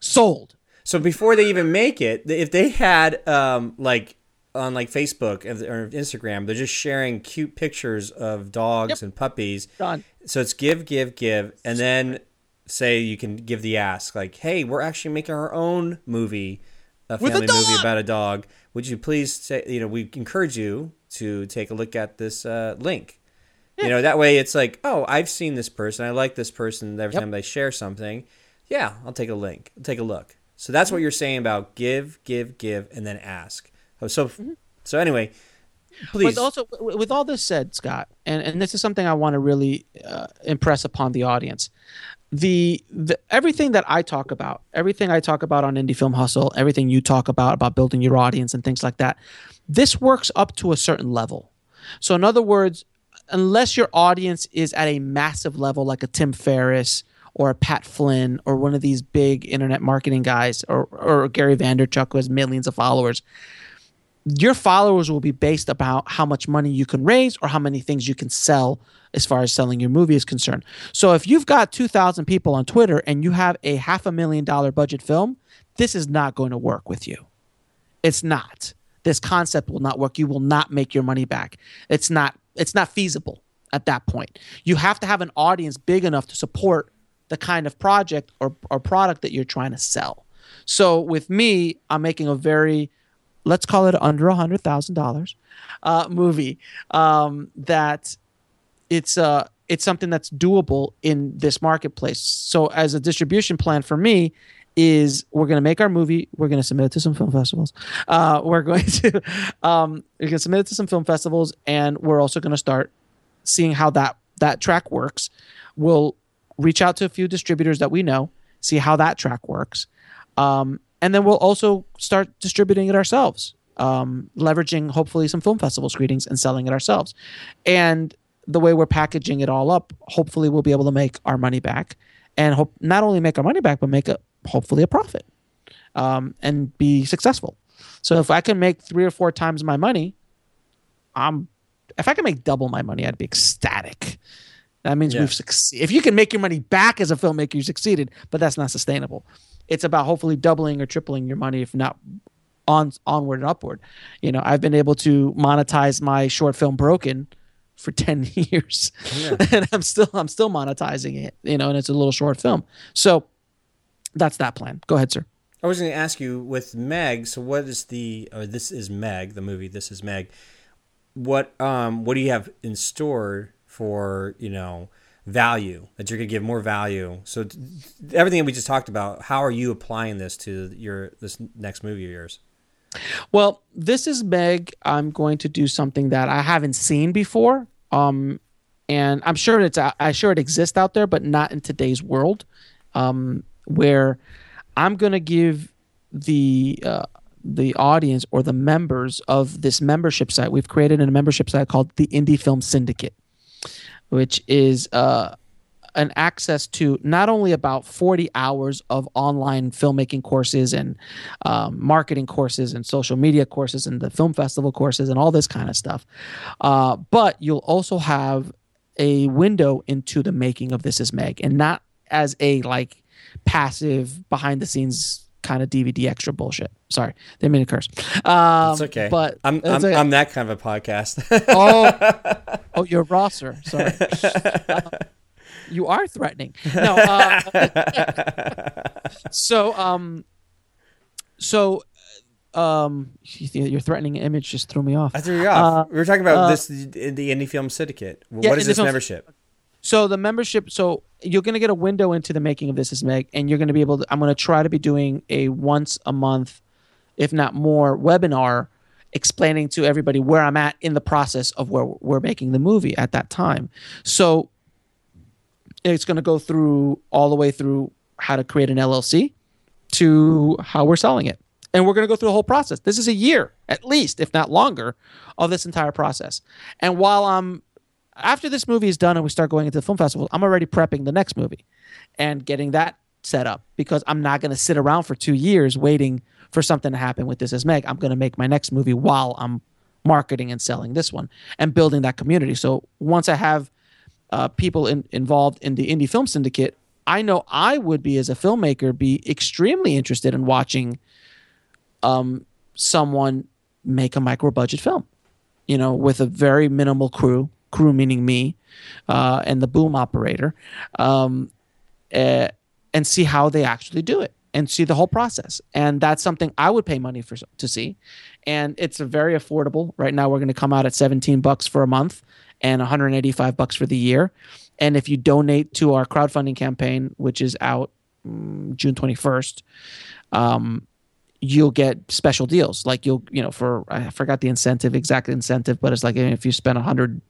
sold. So before they even make it, if they had um, like on like Facebook and- or Instagram, they're just sharing cute pictures of dogs Yep. and puppies. Done. So it's give, give, give, and then say you can give the ask like, "Hey, we're actually making our own movie, a With a family movie about a dog. Would you please say, you know, we encourage you to take a look at this uh, link." You know, that way it's like, "Oh, I've seen this person. I like this person. Every Yep. time they share something, yeah, I'll take a link. I'll take a look." So that's what you're saying about give, give, give, and then ask. Oh, So, so anyway, please. But also, with all this said, Scott, and, and this is something I want to really uh, impress upon the audience. The, the everything that I talk about, everything I talk about on Indie Film Hustle, everything you talk about about building your audience and things like that, this works up to a certain level. So, in other words, unless your audience is at a massive level, like a Tim Ferriss or a Pat Flynn or one of these big internet marketing guys or, or Gary Vaynerchuk who has millions of followers, your followers will be based about how much money you can raise or how many things you can sell as far as selling your movie is concerned. So if you've got 2,000 people on Twitter and you have a half a million dollar budget film, this is not going to work with you. It's not. This concept will not work. You will not make your money back. It's not it's not feasible at that point. You have to have an audience big enough to support the kind of project or, or product that you're trying to sell. So with me, I'm making a very let's call it under a hundred thousand dollars uh, movie um, that it's uh it's something that's doable in this marketplace. So as a distribution plan for me is we're going to make our movie. We're going to submit it to some film festivals. Uh, we're going to um, we're going to submit it to some film festivals, and we're also going to start seeing how that that track works. We'll reach out to a few distributors that we know, see how that track works, um, and then we'll also start distributing it ourselves, um, leveraging hopefully some film festival screenings and selling it ourselves. And the way we're packaging it all up, hopefully we'll be able to make our money back and hope not only make our money back, but make a hopefully a profit um, and be successful. So if I can make three or four times my money, I'm if I can make double my money, I'd be ecstatic. That means yeah. we've succeeded. If you can make your money back as a filmmaker, you succeeded, but that's not sustainable. It's about hopefully doubling or tripling your money, if not on onward and upward. You know, I've been able to monetize my short film Broken for 10 years yeah. and I'm still I'm still monetizing it, you know, and it's a little short film. So that's that plan. Go ahead, sir. I was going to ask you with Meg. So, what is the? Or this is Meg, the movie. This is Meg. What um what do you have in store for you know value that you're going to give more value? So everything we just talked about. How are you applying this to your this next movie of yours? Well, this is Meg. I'm going to do something that I haven't seen before. Um, and I'm sure it's I'm sure it exists out there, but not in today's world. Um, where I'm going to give the uh, the audience or the members of this membership site. We've created a membership site called the Indie Film Syndicate, which is uh, an access to not only about 40 hours of online filmmaking courses and um, marketing courses and social media courses and the film festival courses and all this kind of stuff, uh, but you'll also have a window into the making of This Is Meg, and not as a like passive behind the scenes kind of DVD extra bullshit. Sorry, didn't mean to curse. Um, it's okay. But I'm I'm, okay. I'm, that kind of a podcast. oh, oh, you're Rosser. Sorry. Uh, you are threatening. No. Uh, so um, so um, your threatening image just threw me off. I threw you off. Uh, we were talking about uh, this the indie film syndicate. What yeah, is this membership? So the membership, so you're going to get a window into the making of This Is Meg, and you're going to be able to. I'm going to try to be doing a once a month, if not more, webinar explaining to everybody where I'm at in the process of where we're making the movie at that time. So it's going to go through all the way through how to create an LLC to how we're selling it. And we're going to go through the whole process. This is a year, at least, if not longer, of this entire process. And while I'm after this movie is done and we start going into the film festival, I'm already prepping the next movie and getting that set up because I'm not going to sit around for two years waiting for something to happen with This Is Meg. I'm going to make my next movie while I'm marketing and selling this one and building that community. So once I have uh, people in, involved in the indie film syndicate, I know I would be as a filmmaker be extremely interested in watching um, someone make a micro budget film, you know, with a very minimal crew crew meaning me uh, and the boom operator um, uh, and see how they actually do it and see the whole process. And that's something i would pay money for to see. And it's very affordable. Right now we're going to come out at 17 bucks for a month and 185 bucks for the year. And if you donate to our crowdfunding campaign which is out um, june 21st um, you'll get special deals. Like you'll you know for i forgot the incentive exact incentive but it's like if you spend 100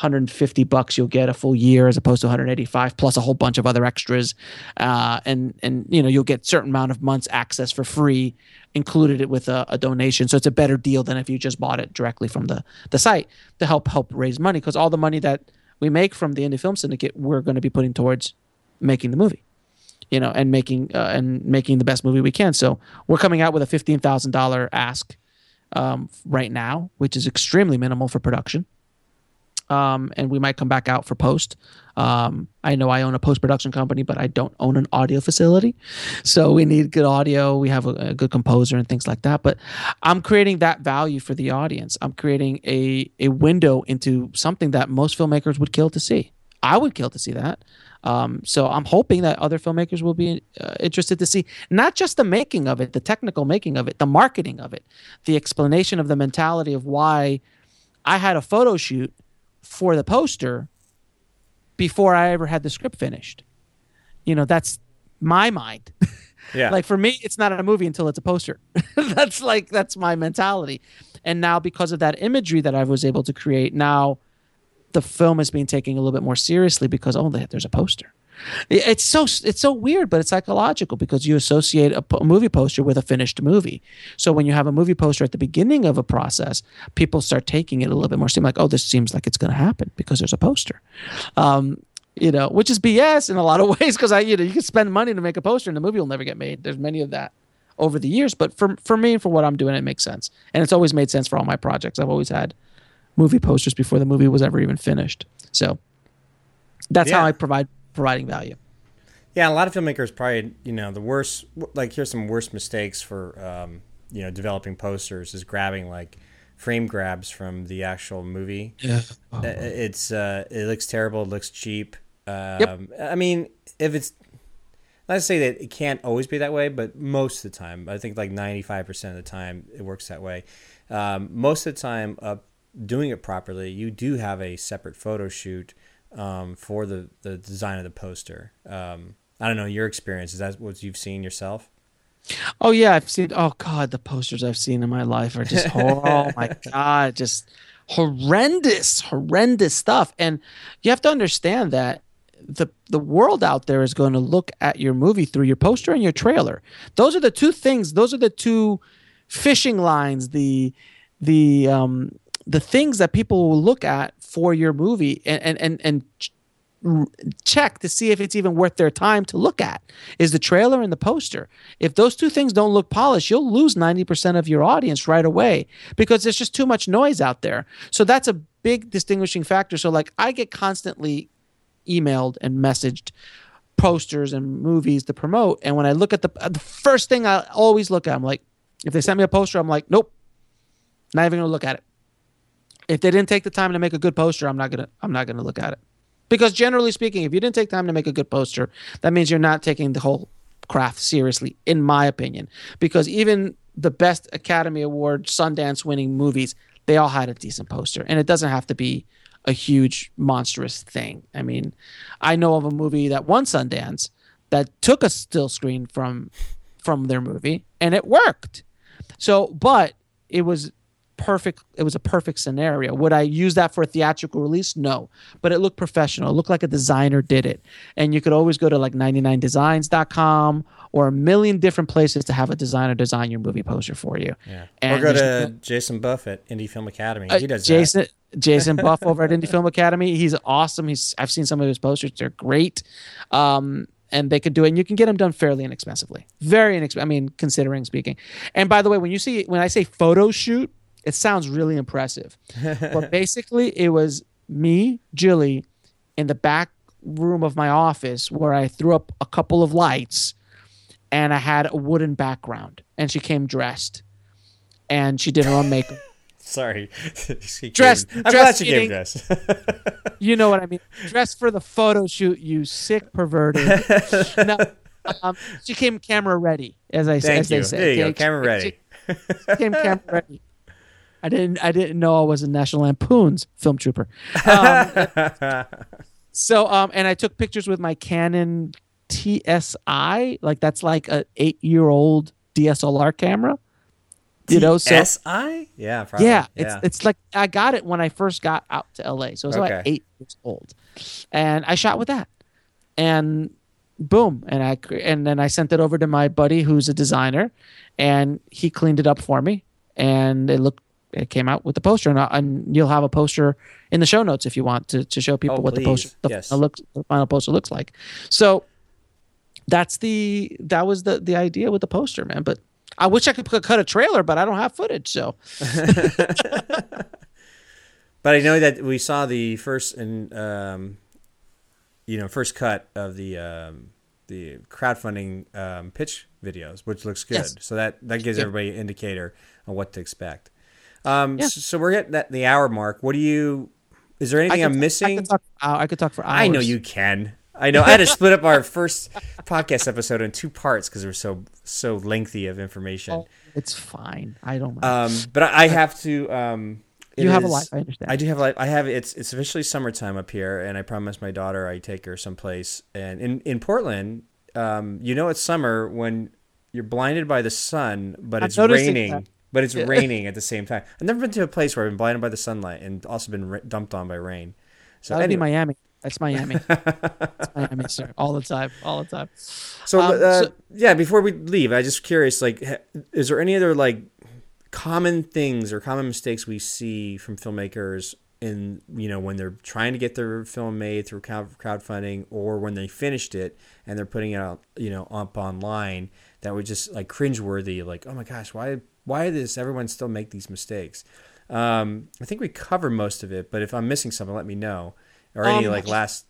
150 bucks you'll get a full year as opposed to 185 plus a whole bunch of other extras uh, and and you know you'll get certain amount of months access for free included it with a, a, donation so it's a better deal than if you just bought it directly from the the site to help help raise money because all the money that we make from the indie film syndicate we're going to be putting towards making the movie you know, and making uh, and making the best movie we can. So we're coming out with a fifteen thousand dollar ask um, right now, which is extremely minimal for production. Um, and we might come back out for post. Um, I know I own a post production company, but I don't own an audio facility, so we need good audio. We have a, a, good composer and things like that. But I'm creating that value for the audience. I'm creating a a window into something that most filmmakers would kill to see. I would kill to see that. Um, so I'm hoping that other filmmakers will be uh, interested to see not just the making of it, the technical making of it, the marketing of it, the explanation of the mentality of why I had a photo shoot for the poster before I ever had the script finished. You know, that's my mind. Yeah. like for me, it's not a movie until it's a poster. that's like that's my mentality. And now because of that imagery that I was able to create, now the film is being taken a little bit more seriously because oh there's a poster it's so it's so weird but it's psychological because you associate a, a, movie poster with a finished movie. So when you have a movie poster at the beginning of a process people start taking it a little bit more. Seem like oh this seems like it's going to happen because there's a poster. Um, you know which is bs in a lot of ways because i you know you can spend money to make a poster and the movie will never get made. There's many of that over the years but for for me for what i'm doing it makes sense. And it's always made sense for all my projects. I've always had movie posters before the movie was ever even finished. So that's yeah. how I provide providing value. Yeah, a lot of filmmakers probably you know the worst like here's some worst mistakes for um, you know developing posters is grabbing like frame grabs from the actual movie. Yeah, oh. it's uh, it looks terrible. It looks cheap. Um, yep. I mean, if it's not to say that it can't always be that way, but most of the time, I think like ninety five percent of the time it works that way. Um, most of the time, a doing it properly, you do have a separate photo shoot um, for the, the design of the poster. Um, I don't know your experience. Is that what you've seen yourself? Oh yeah, I've seen. Oh god, the posters I've seen in my life are just oh my god, just horrendous, horrendous stuff. And you have to understand that the the world out there is going to look at your movie through your poster and your trailer. Those are the two things. Those are the two fishing lines. The the um, the things that people will look at for your movie and and and, and check to see if it's even worth their time to look at is the trailer and the poster. If those two things don't look polished, you'll lose 90% of your audience right away because there's just too much noise out there. So that's a big distinguishing factor. So like I get constantly emailed and messaged posters and movies to promote and when I look at the uh, the first thing I always look at I'm like if they send me a poster I'm like nope. Not even to look at it if they didn't take the time to make a good poster, I'm not gonna I'm not gonna look at it. Because generally speaking, if you didn't take time to make a good poster, that means you're not taking the whole craft seriously, in my opinion. Because even the best Academy Award, Sundance winning movies, they all had a decent poster. And it doesn't have to be a huge monstrous thing. I mean, I know of a movie that won Sundance that took a still screen from from their movie and it worked. So, but it was perfect it was a perfect scenario. Would i use that for a theatrical release? No. But it looked professional. It looked like a designer did it. And you could always go to like 99designs.com or a million different places to have a designer design your movie poster for you. Yeah. And or go to jason buff at indie film academy. He does uh, jason that. jason buff over at indie film academy. He's awesome. He's i've seen some of his posters. They're great. Um, and they could do it. And you can get them done fairly inexpensively. Very inexpensive i mean considering speaking. And by the way when you see when i say photo shoot it sounds really impressive. but basically, it was me, Jilly, in the back room of my office where I threw up a couple of lights and I had a wooden background. And she came dressed and she did her own makeup. Sorry. she dressed. I'm glad she came dressed. you know what I mean. Dressed for the photo shoot, you sick perverted. no, um, she came camera ready, as I Thank as you. they say. There you go, camera ready. She, she came camera ready. I didn't I didn't know I was a National Lampoon's film trooper. Um, so um, and I took pictures with my Canon TSI, like that's like a eight year old DSLR camera. You know, so SI, yeah, probably. yeah, it's yeah. it's like I got it when I first got out to LA, so it was okay. like eight years old, and I shot with that, and boom, and I and then I sent it over to my buddy who's a designer, and he cleaned it up for me, and it looked came out with the poster, and, uh, and you'll have a poster in the show notes if you want to, to show people oh, what please. the poster, the, yes. final looks, the final poster looks like. So that's the that was the the idea with the poster, man. But I wish I could cut a trailer, but I don't have footage, so. but I know that we saw the first and um, you know first cut of the um, the crowdfunding um, pitch videos, which looks good. Yes. So that that gives yeah. everybody an indicator on what to expect. Um, yeah. so, so, we're at the hour mark. What do you? Is there anything I'm missing? I could, talk, I could talk for hours. I know you can. I know. I had to split up our first podcast episode in two parts because it was so so lengthy of information. Oh, it's fine. I don't. Mind. Um, but I have to. Um, you have is, a life. I understand. I do have a life. I have. It's it's officially summertime up here, and I promised my daughter I take her someplace. And in in Portland, um, you know it's summer when you're blinded by the sun, but I'm it's raining. That. But it's yeah. raining at the same time. I've never been to a place where I've been blinded by the sunlight and also been dumped on by rain. So that would anyway. be Miami. That's Miami. That's Miami, sir. All the time. All the time. So, um, uh, so, yeah, before we leave, I just curious, like, is there any other like common things or common mistakes we see from filmmakers in you know when they're trying to get their film made through crowdfunding or when they finished it and they're putting it out you know up online that would just like cringeworthy like oh my gosh why why does everyone still make these mistakes um, i think we cover most of it but if i'm missing something let me know or any um, like last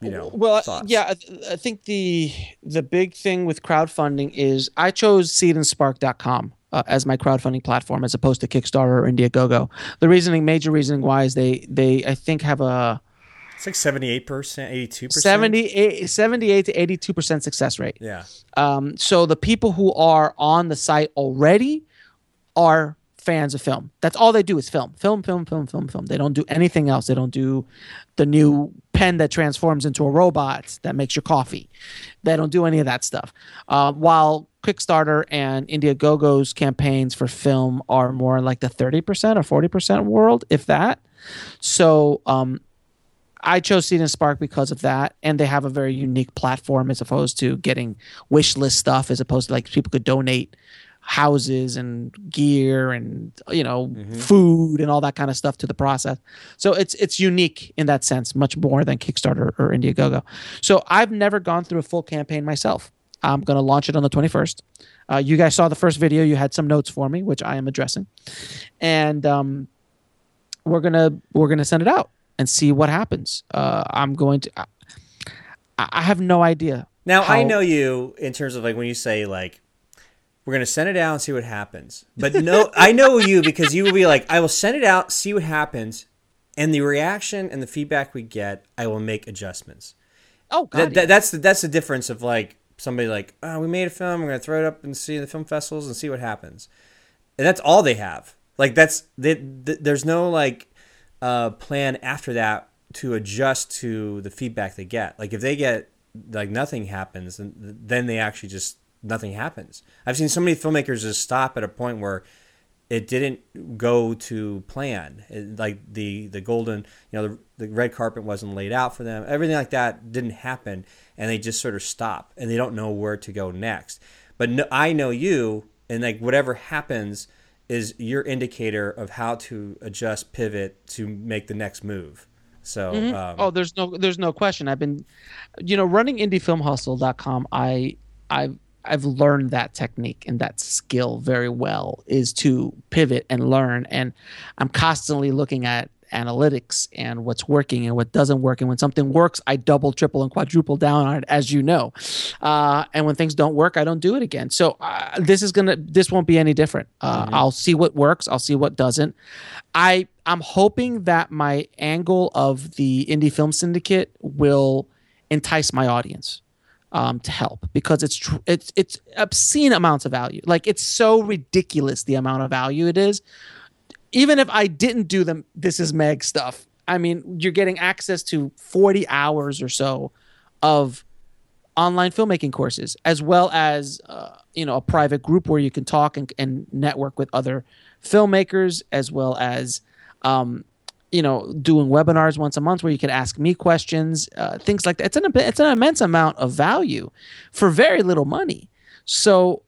you know well thoughts? yeah I, think the the big thing with crowdfunding is i chose seedandspark.com uh, as my crowdfunding platform as opposed to kickstarter or indiegogo the reasoning major reasoning why is they they i think have a it's like 78%, 82%. 78, 78 to 82% success rate. Yeah. Um, so the people who are on the site already are fans of film. That's all they do is film, film, film, film, film, film. They don't do anything else. They don't do the new pen that transforms into a robot that makes your coffee. They don't do any of that stuff. Uh, while Kickstarter and Indiegogo's campaigns for film are more like the 30% or 40% world, if that. So um, I chose Seed and Spark because of that, and they have a very unique platform as opposed to getting wish list stuff, as opposed to like people could donate houses and gear and you know mm-hmm. food and all that kind of stuff to the process. So it's it's unique in that sense, much more than Kickstarter or Indiegogo. So I've never gone through a full campaign myself. I'm going to launch it on the 21st. Uh, you guys saw the first video. You had some notes for me, which I am addressing, and um, we're gonna we're gonna send it out and see what happens. Uh, I'm going to. I, I have no idea. Now how, I know you in terms of like when you say like we're gonna send it out and see what happens. But no, I know you because you will be like, I will send it out, see what happens, and the reaction and the feedback we get, I will make adjustments. Oh, God, that, that, that's the that's the difference of like somebody like, oh, we made a film, we're gonna throw it up and see the film festivals and see what happens, and that's all they have. Like that's they, they, there's no like uh, plan after that to adjust to the feedback they get. Like if they get like nothing happens, then they actually just nothing happens. I've seen so many filmmakers just stop at a point where it didn't go to plan. It, like the the golden, you know, the, the, red carpet wasn't laid out for them. Everything like that didn't happen, and they just sort of stop and they don't know where to go next. But no, I know you, and like whatever happens is your indicator of how to adjust, pivot to make the next move. So, mm-hmm. um, oh, there's no, there's no question. I've been, you know, running indiefilmhustle.com. I, I've I've learned that technique and that skill very well is to pivot and learn. And I'm constantly looking at analytics and what's working and what doesn't work. And when something works, I double, triple, and quadruple down on it, as you know. Uh, and when things don't work, I don't do it again. So uh, this is gonna, this won't be any different. Uh, mm-hmm. I'll see what works. I'll see what doesn't. I I'm hoping that my angle of the indie film syndicate will entice my audience um, to help because it's tr- it's it's obscene amounts of value. Like it's so ridiculous the amount of value it is. Even if I didn't do them, this is Meg stuff. I mean, you're getting access to 40 hours or so of online filmmaking courses, as well as uh, you know a private group where you can talk and, and network with other filmmakers, as well as um, you know doing webinars once a month where you can ask me questions uh, things like that. It's an it's an immense amount of value for very little money. So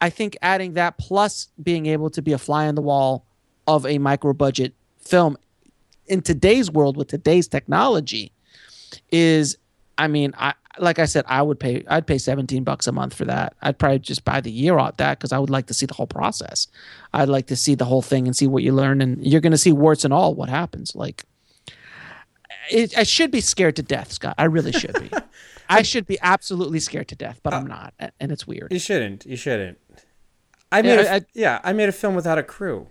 i think adding that plus being able to be a fly on the wall of a micro budget film in today's world with today's technology is i mean i like I said, I would pay. I'd pay seventeen bucks a month for that. I'd probably just buy the year out that because I would like to see the whole process. I'd like to see the whole thing and see what you learn, and you're going to see warts and all what happens. Like, it, I should be scared to death, Scott. I really should be. I should be absolutely scared to death, but uh, I'm not, and it's weird. You shouldn't. You shouldn't. I made. Yeah, a, I- yeah, I made a film without a crew.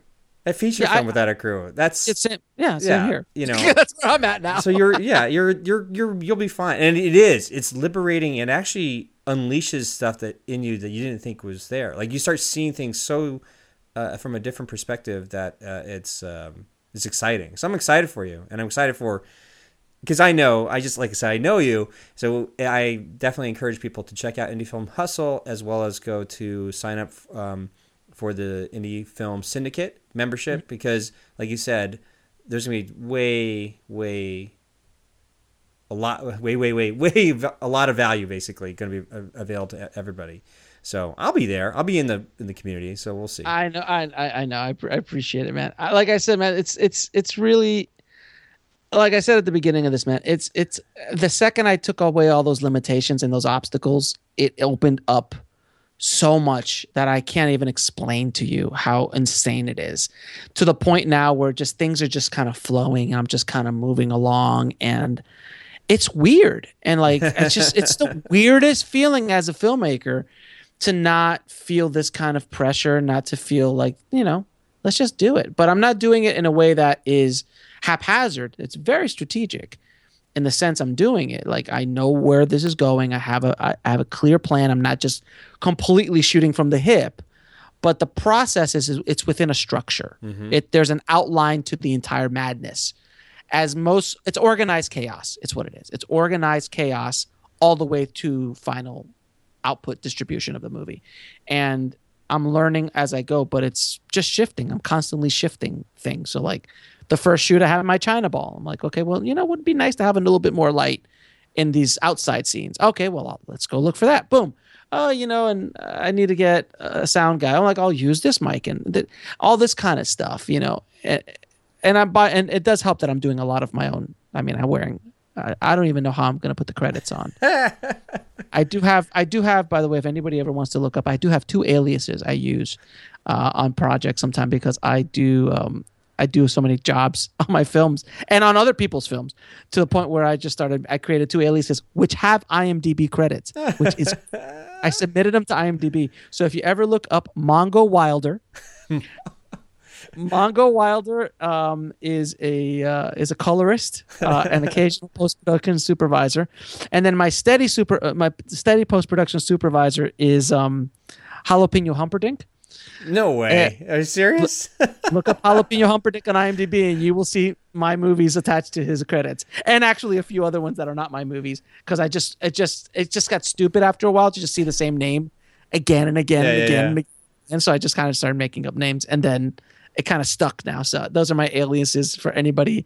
A feature Yeah, film I- without a crew. That's It's same, yeah, same Yeah, here. you know. that's where I'm at now. so you're yeah you're you're you're you'll be fine and it is it's liberating it actually unleashes stuff that in you that you didn't think was there like you start seeing things so uh, from a different perspective that uh, it's um, it's exciting so i'm excited for you and i'm excited for because i know i just like i said i know you so i definitely encourage people to check out indie film hustle as well as go to sign up um, for the indie film syndicate membership mm-hmm. because like you said there's gonna be way, way, a lot, way, way, way, way, a lot of value basically going to be available to everybody. So I'll be there. I'll be in the in the community. So we'll see. I know, I, I, I know, I, pr- I appreciate it, man. I, like I said, man, it's, it's, it's really, like I said at the beginning of this, man. It's, it's the second I took away all those limitations and those obstacles, it opened up so much that I can't even explain to you how insane it is. To the point now where just things are just kind of flowing. I'm just kind of moving along, and it's weird. And like, it's just, it's the weirdest feeling as a filmmaker to not feel this kind of pressure, not to feel like, you know, let's just do it. But I'm not doing it in a way that is haphazard. It's very strategic in the sense I'm doing it. Like I know where this is going. I have a I have a clear plan. I'm not just completely shooting from the hip. But the process is is it's within a structure. Mm-hmm. It there's an outline to the entire madness. As most it's organized chaos. It's what it is. It's organized chaos all the way to final output distribution of the movie. And I'm learning as I go, but it's just shifting. I'm constantly shifting things. So like the first shoot I had my China ball. I'm like, okay, well, you know, it would be nice to have a little bit more light in these outside scenes. Okay, well, I'll, let's go look for that. Boom. Oh, you know, and uh, I need to get a sound guy. I'm like, I'll use this mic and th- all this kind of stuff, you know. And, and I'm by, and it does help that I'm doing a lot of my own. I mean, I'm wearing. I, I don't even know how I'm going to put the credits on. I do have I do have by the way if anybody ever wants to look up I do have two aliases I use uh, on projects sometimes because I do um, I do so many jobs on my films and on other people's films to the point where I just started I created two aliases which have IMDb credits which is I submitted them to IMDb so if you ever look up Mongo Wilder Mongo Wilder um, is a uh, is a colorist, uh, an occasional post production supervisor, and then my steady super uh, my steady post production supervisor is um, Jalapeno Humperdinck. No way. Are you serious? Look up Jalapeno Humperdinck on IMDb, and you will see my movies attached to his credits, and actually a few other ones that are not my movies because I just it just it just got stupid after a while to just see the same name again and again Yeah, and yeah, again yeah. and again, and so I just kind of started making up names, and then it kind of stuck now. So those are my aliases for anybody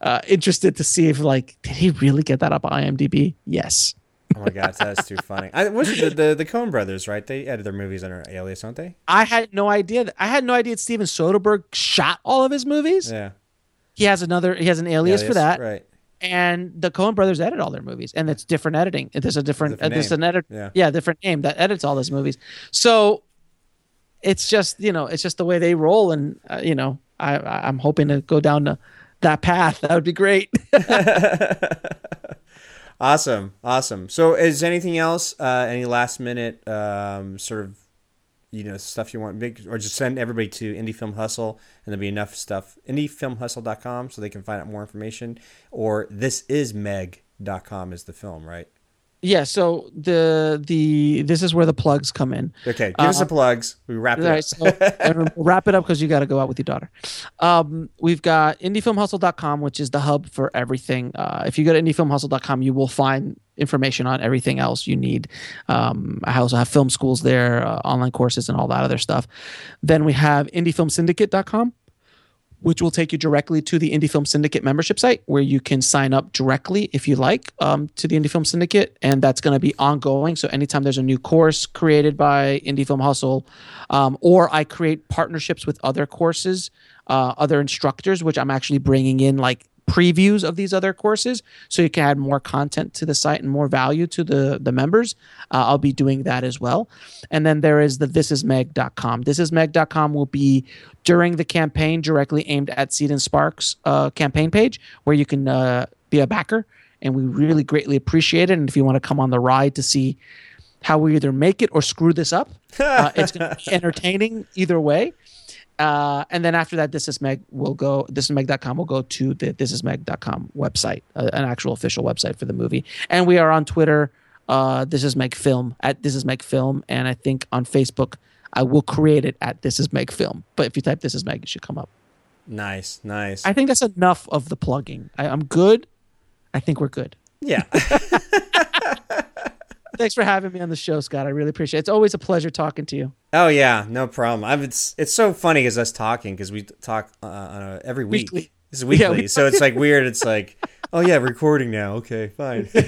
uh, interested to see if like did he really get that up on IMDb? Yes. Oh my god, that's too funny. I, it, the, the the Coen Brothers, right? They edit their movies under alias, don't they? I had no idea that I had no idea Steven Soderbergh shot all of his movies. Yeah. He has another he has an alias, for that. right? and the Coen brothers edit all their movies, and it's different editing. There's a different, Different uh, there's name. an edit, Yeah. yeah, different name that edits all those movies. So it's just you know, it's just the way they roll, and uh, you know, I, I'm hoping to go down the, that path. That would be great. Awesome, awesome. So, is anything else? Uh, any last minute um, sort of you know stuff you want big, or just send everybody to Indie Film Hustle, and there'll be enough stuff. IndieFilmHustle.com so they can find out more information. Or thisismeg.com is the film, right? Yeah. So the the this is where the plugs come in. Okay, give us the plugs. We wrap it All up. right, so wrap it up because you got to go out with your daughter. Um, we've got indiefilmhustle.com, which is the hub for everything. Uh, if you go to indiefilmhustle.com, you will find information on everything else you need. Um, I also have film schools there, uh, online courses, and all that other stuff. Then we have indiefilmsyndicate.com which will take you directly to the Indie Film Syndicate membership site where you can sign up directly if you like um, to the Indie Film Syndicate. And that's going to be ongoing. So anytime there's a new course created by Indie Film Hustle, um, or I create partnerships with other courses, uh, other instructors, which I'm actually bringing in like previews of these other courses so you can add more content to the site and more value to the the members. Uh, i'll be doing that as well. And then there is the thisismeg.com thisismeg.com will be during the campaign directly aimed at seed and sparks uh, campaign page where you can uh, be a backer. And we really greatly appreciate it. And if you want to come on the ride to see how we either make it or screw this up uh, it's going to be entertaining either way uh, and then after that, This Is Meg will go, This is thisismeg.com will go to the thisismeg.com website, uh, an actual official website for the movie. And we are on Twitter, uh, This Is Meg Film, at This Is Meg Film. And I think on Facebook, I will create it at This Is Meg Film. But if you type This Is Meg, it should come up. Nice, nice. I think that's enough of the plugging. I, I'm good. I think we're good. yeah. Thanks for having me on the show, Scott. I really appreciate it. It's always a pleasure talking to you. oh yeah, no problem. I've, it's it's so funny as us talking because we talk uh, on every week. Weekly. This is weekly, Yeah, we- so it's like weird. It's like, oh yeah, recording now. Okay, fine. I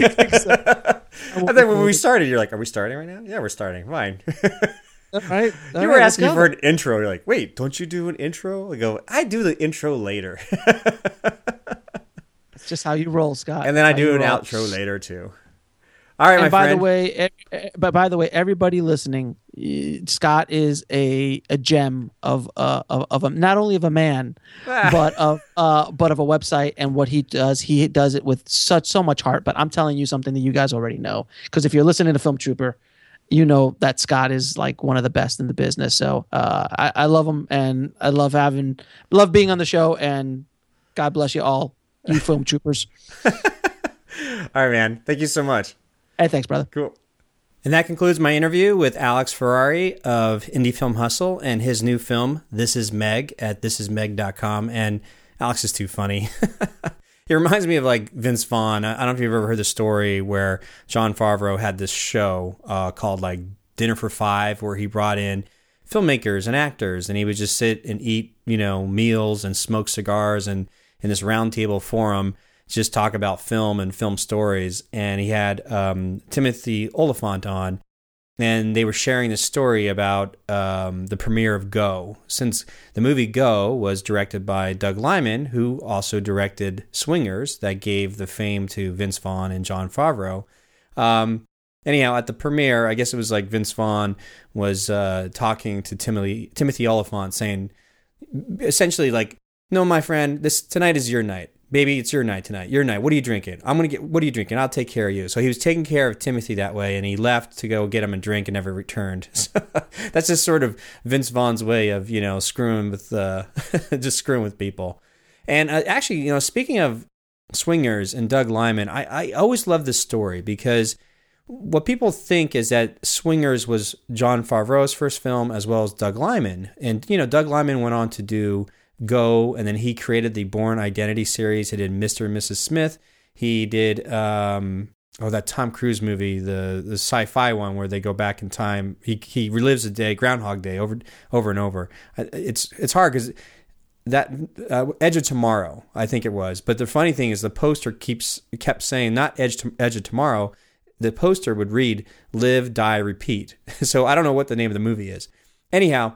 think when we started, you're like, are we starting right now? Yeah, we're starting. Fine. All right. All you were let's asking for an intro. You're like, wait, don't you do an intro? I go, I do the intro later, It's just how you roll, Scott. and then I do an roll. outro later too. All right, my and by friend. the way, but by the way, everybody listening, Scott is a a gem of uh of, of a, not only of a man, but of uh but of a website and what he does. He does it with such so much heart. But I'm telling you something that you guys already know because if you're listening to Film Trooper, you know that Scott is like one of the best in the business. So uh, I, I love him and I love having love being on the show. And God bless you all, you Film Troopers. All right, man. Thank you so much. Hey, thanks, brother. Cool. And that concludes my interview with Alex Ferrari of Indie Film Hustle and his new film, This Is Meg, at thisismeg.com. And Alex is too funny. he reminds me of like Vince Vaughn. I I don't know if you've ever heard the story where Jon Favreau had this show uh, called like Dinner for Five, where he brought in filmmakers and actors, and he would just sit and eat, you know, meals and smoke cigars and in this roundtable forum just talk about film and film stories. And he had um, Timothy Olyphant on, and they were sharing this story about um, the premiere of Go. Since the movie Go was directed by Doug Liman, who also directed Swingers, that gave the fame to Vince Vaughn and Jon Favreau. Um, anyhow, at the premiere, I guess it was like Vince Vaughn was uh, talking to Timothy Timothy Olyphant, saying essentially like, "No, my friend, this tonight is your night." Baby, it's your night tonight. Your night. What are you drinking? I'm gonna get. What are you drinking? I'll take care of you. So he was taking care of Timothy that way, and he left to go get him a drink and never returned. So that's just sort of Vince Vaughn's way of you know screwing with uh, just screwing with people. And uh, actually, you know, speaking of swingers and Doug Liman, I I always love this story because what people think is that Swingers was Jon Favreau's first film as well as Doug Liman. And, you know, Doug Liman went on to do Go, and then he created the Bourne Identity series. He did Mr. and Mrs. Smith. He did, um, oh, that Tom Cruise movie, the, the sci fi one where they go back in time. He, he relives a day, Groundhog Day, over, over and over. It's, it's hard because that uh, Edge of Tomorrow, I think it was. But the funny thing is, the poster keeps kept saying not Edge to, Edge of Tomorrow. The poster would read "Live, Die, Repeat." so I don't know what the name of the movie is. Anyhow,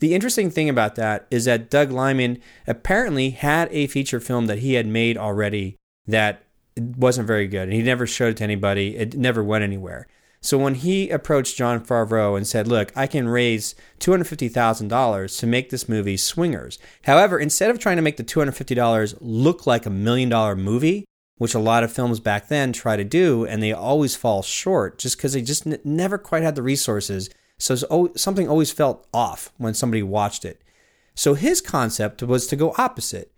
the interesting thing about that is that Doug Liman apparently had a feature film that he had made already that wasn't very good, and he never showed it to anybody. It never went anywhere. So when he approached Jon Favreau and said, "Look, I can raise two hundred fifty thousand dollars to make this movie Swingers," however, instead of trying to make the two hundred fifty dollars look like a million dollar movie, which a lot of films back then try to do, and they always fall short just because they just n- never quite had the resources. So something always felt off when somebody watched it. So his concept was to go opposite.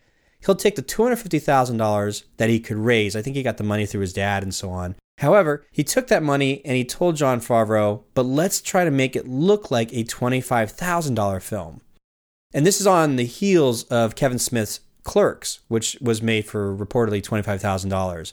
He'll take the $250,000 that he could raise. I think he got the money through his dad and so on. However, he took that money and he told Jon Favreau, but let's try to make it look like a $25,000 film. And this is on the heels of Kevin Smith's Clerks, which was made for reportedly $25,000.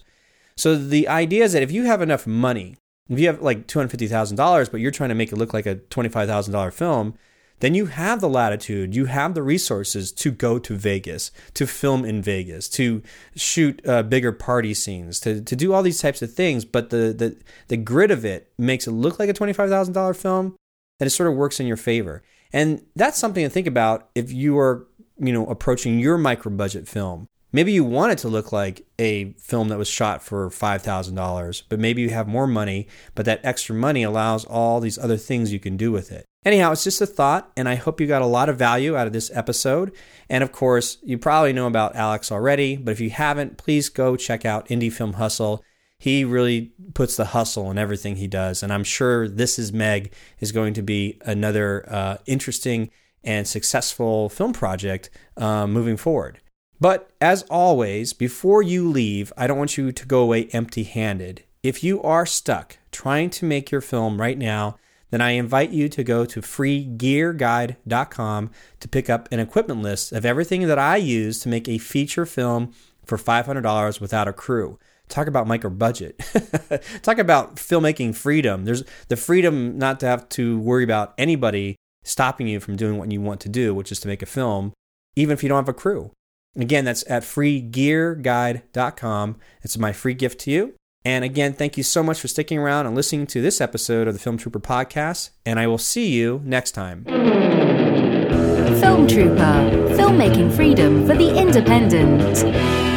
So the idea is that if you have enough money, if you have like $250,000, but you're trying to make it look like a $25,000 film, then you have the latitude, you have the resources to go to Vegas, to film in Vegas, to shoot uh, bigger party scenes, to, to do all these types of things. But the, the, the grid of it makes it look like a $25,000 film, and it sort of works in your favor. And that's something to think about if you are, you know, approaching your micro budget film. Maybe you want it to look like a film that was shot for $5,000, but maybe you have more money, but that extra money allows all these other things you can do with it. Anyhow, it's just a thought, and I hope you got a lot of value out of this episode. And of course, you probably know about Alex already, but if you haven't, please go check out Indie Film Hustle. He really puts the hustle in everything he does, and I'm sure This Is Meg is going to be another uh, interesting and successful film project uh, moving forward. But as always, before you leave, I don't want you to go away empty handed. If you are stuck trying to make your film right now, then I invite you to go to freegearguide.com to pick up an equipment list of everything that I use to make a feature film for $500 without a crew. Talk about micro budget. Talk about filmmaking freedom. There's the freedom not to have to worry about anybody stopping you from doing what you want to do, which is to make a film, even if you don't have a crew. Again, that's at freegearguide.com. It's my free gift to you. And again, thank you so much for sticking around and listening to this episode of the Film Trooper podcast. And I will see you next time. Film Trooper, filmmaking freedom for the independent.